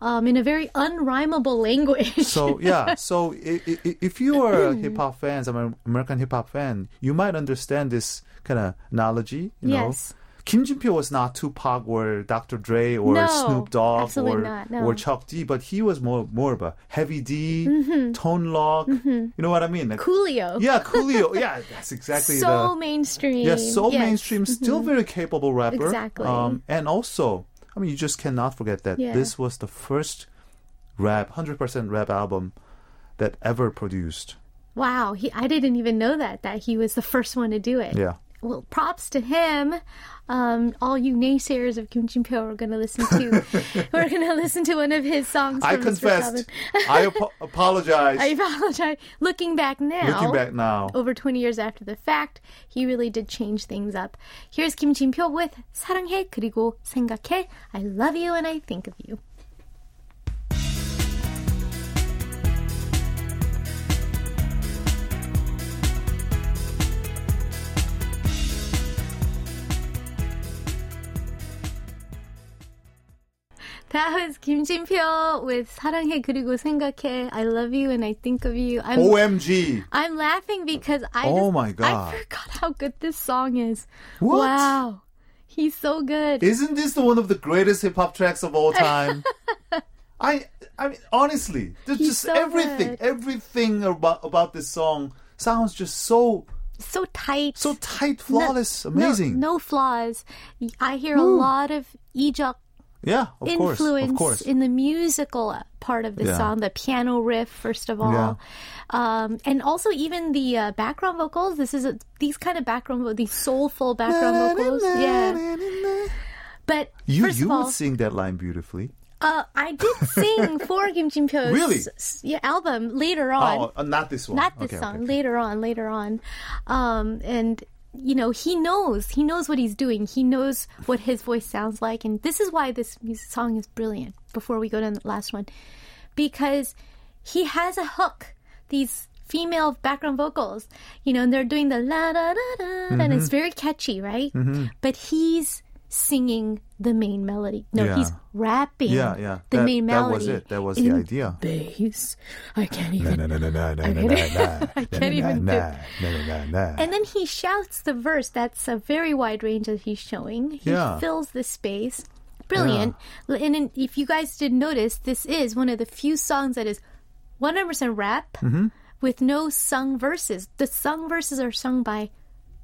um, in a very unrhymable language. So yeah, so i- i- if you are a hip hop fans, I'm an American hip hop fan, you might understand this kind of analogy. You Yes. know, Kim Jin Pyo was not Tupac or Dr. Dre or No, Snoop Dogg or not, no. or Chuck D, but he was more more of a heavy D, Mm-hmm. Tone Loc. You know what I mean? Like, Coolio. yeah, Coolio. Yeah, that's exactly so the mainstream. yeah, so Yes. Mm-hmm. mainstream, still very capable rapper. Exactly. Um, and also, I mean, you just cannot forget that Yeah. this was the first rap, hundred percent rap album that ever produced. Wow, he, I didn't even know that that he was the first one to do it. Yeah Well, props to him. Um, all you naysayers of Kim Jin Pyo are going to listen to. we're going to listen to one of his songs. I from his first confessed. album. I apo- apologize. I apologize. Looking back now, Looking back now. over 20 years after the fact, he really did change things up. Here's Kim Jin Pyo with 사랑해 그리고 생각해. I love you and I think of you. That was Kim Jin Pyo with 사랑해 그리고 생각해. I love you and I think of you. I'm, OMG. I'm laughing because I Oh just, my god. I forgot how good this song is. What? Wow. He's so good. Isn't this the one of the greatest hip hop tracks of all time? I I mean honestly, there's He's just so everything good. everything about about this song sounds just so so tight. So tight, flawless, no, amazing. No, no, flaws. I hear Ooh. a lot of Lee Juck yeah, of course, influence of course. in the musical part of the Yeah. song, the piano riff, first of all, um, and also even the uh, background vocals. This is a, these kind of background, these soulful background vocals. Yeah, but You you all, would sing that line beautifully. uh, I did sing for Kim Jin Pyo's Really? yeah, album later on. Oh, uh, not this one. not this Okay, song okay, okay. later on later on um and you know he knows he knows what he's doing. He knows what his voice sounds like. And this is why this song is brilliant before we go to the last one. Because he has a hook these female background vocals you know and they're doing the la da da da and Mm-hmm. it's very catchy right? But he's singing the main melody no Yeah. he's rapping Yeah, yeah. the that, main melody. that was it. That was the idea. bass i can't even I can't even-. And then he shouts the verse. That's a very wide range that he's showing. He Yeah. fills the space. Brilliant. And then if you guys did notice, this is one of the few songs that is 100% rap Mm-hmm. with no sung verses. The sung verses are sung by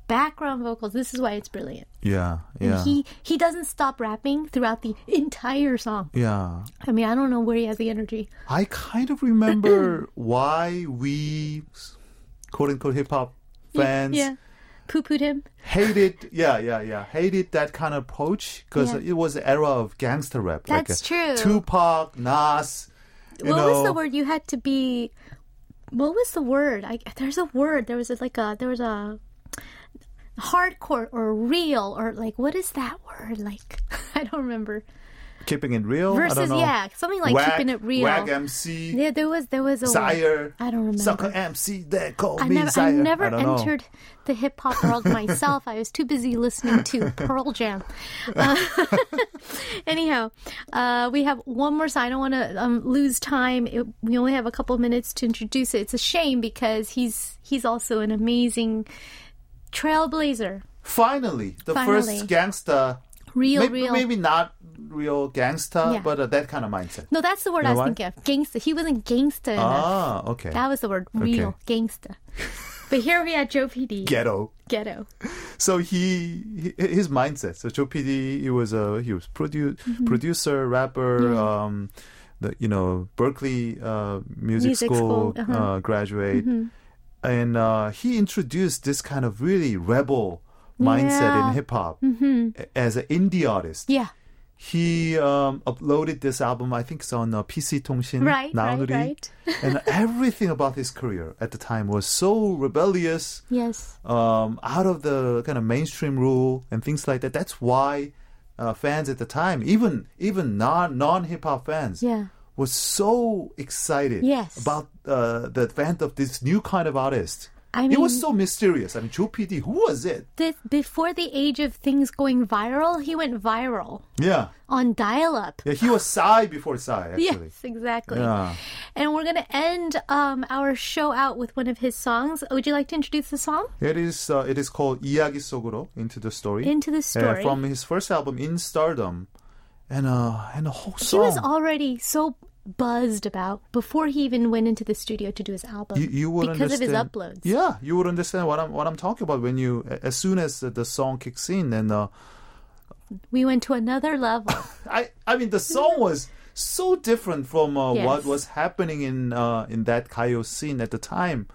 background vocals. This is why it's brilliant. Yeah, And yeah, he he doesn't stop rapping throughout the entire song. yeah. I mean, I don't know where he has the energy. I kind of remember why we, quote unquote, hip hop fans Yeah. Poo pooed him. hated. Yeah, yeah, yeah. Hated that kind of approach because Yeah. it was the era of gangster rap. That's like, uh, true. Tupac, Nas. What know, was the word you had to be what was the word I, there's a word there was a, like a there was a hardcore or real or like what is that word like i don't remember Keeping it real. I versus don't know. yeah something like Wag, keeping it real Wag MC. yeah there was there was a. Sire. i don't remember Sucker MC that called I me never, Sire. I never know. entered the hip hop world myself. I was too busy listening to Pearl Jam. Uh, anyhow, uh, we have one more song. I don't want to um, lose time. It, we only have a couple minutes to introduce it. It's a shame because he's he's also an amazing trailblazer. Finally, the Finally. first gangster. Real, maybe, real. maybe not real gangster, Yeah. but uh, that kind of mindset. No, that's the word You I was thinking of. Gangsta. He wasn't gangsta enough. Ah, okay. That was the word. Real gangsta. But here we had Joe PD. Ghetto. Ghetto. So he, his mindset. So Joe PD, he was a he was produ- Mm-hmm. producer, rapper, um, the you know Berklee uh, music, Music school, school, uh-huh. Mm-hmm. uh, graduate, and uh, he introduced this kind of really rebel mindset yeah. in hip hop mm-hmm. as an indie artist. Yeah. He um, uploaded this album, I think it's on uh, PC right, Nownuri, right, right. and everything about his career at the time was so rebellious, yes, um, out of the kind of mainstream rule and things like that. That's why uh, fans at the time, even even non non hip hop fans, yeah was so excited Yes. about uh, the advent of this new kind of artist. I it was mean- so mysterious. I mean, Joe PD, who was it? the, before the age of things going viral, he went viral Yeah, on dial up. yeah, he was Psy before Psy actually. Yes, exactly. Yeah. And we're going to end um, our show out with one of his songs. Would you like to introduce the song? It is uh, it is called 이야기 속으로 into the story. Into the Uh, Story. from his first album In Stardom, and uh and the whole He song. was already so buzzed about before he even went into the studio to do his album you, you would because of his uploads. Yeah, you would understand what I'm what I'm talking about when you as soon as the, song kicks in and uh, We went to another level. I I mean the song was so different from uh, Yes. what was happening in uh, in that gayo scene at the time.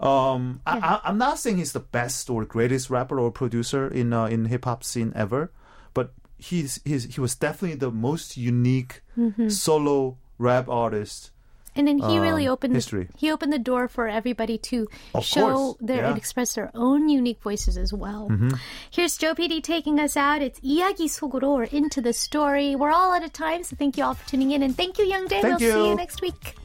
Um, I, I, I'm not saying he's the best or greatest rapper or producer in uh, in hip hop scene ever, but he's, he's he was definitely the most unique Mm-hmm. solo rap artist. And then he really Um, opened history. The, he opened the door for everybody to Of show course, their yeah. and express their own unique voices as well. Mm-hmm. Here's Joe PD taking us out. It's 이야기 속으로 or into the story. We're all out of time, so thank you all for tuning in and thank you, Young Day. Thank we'll see you you. next week.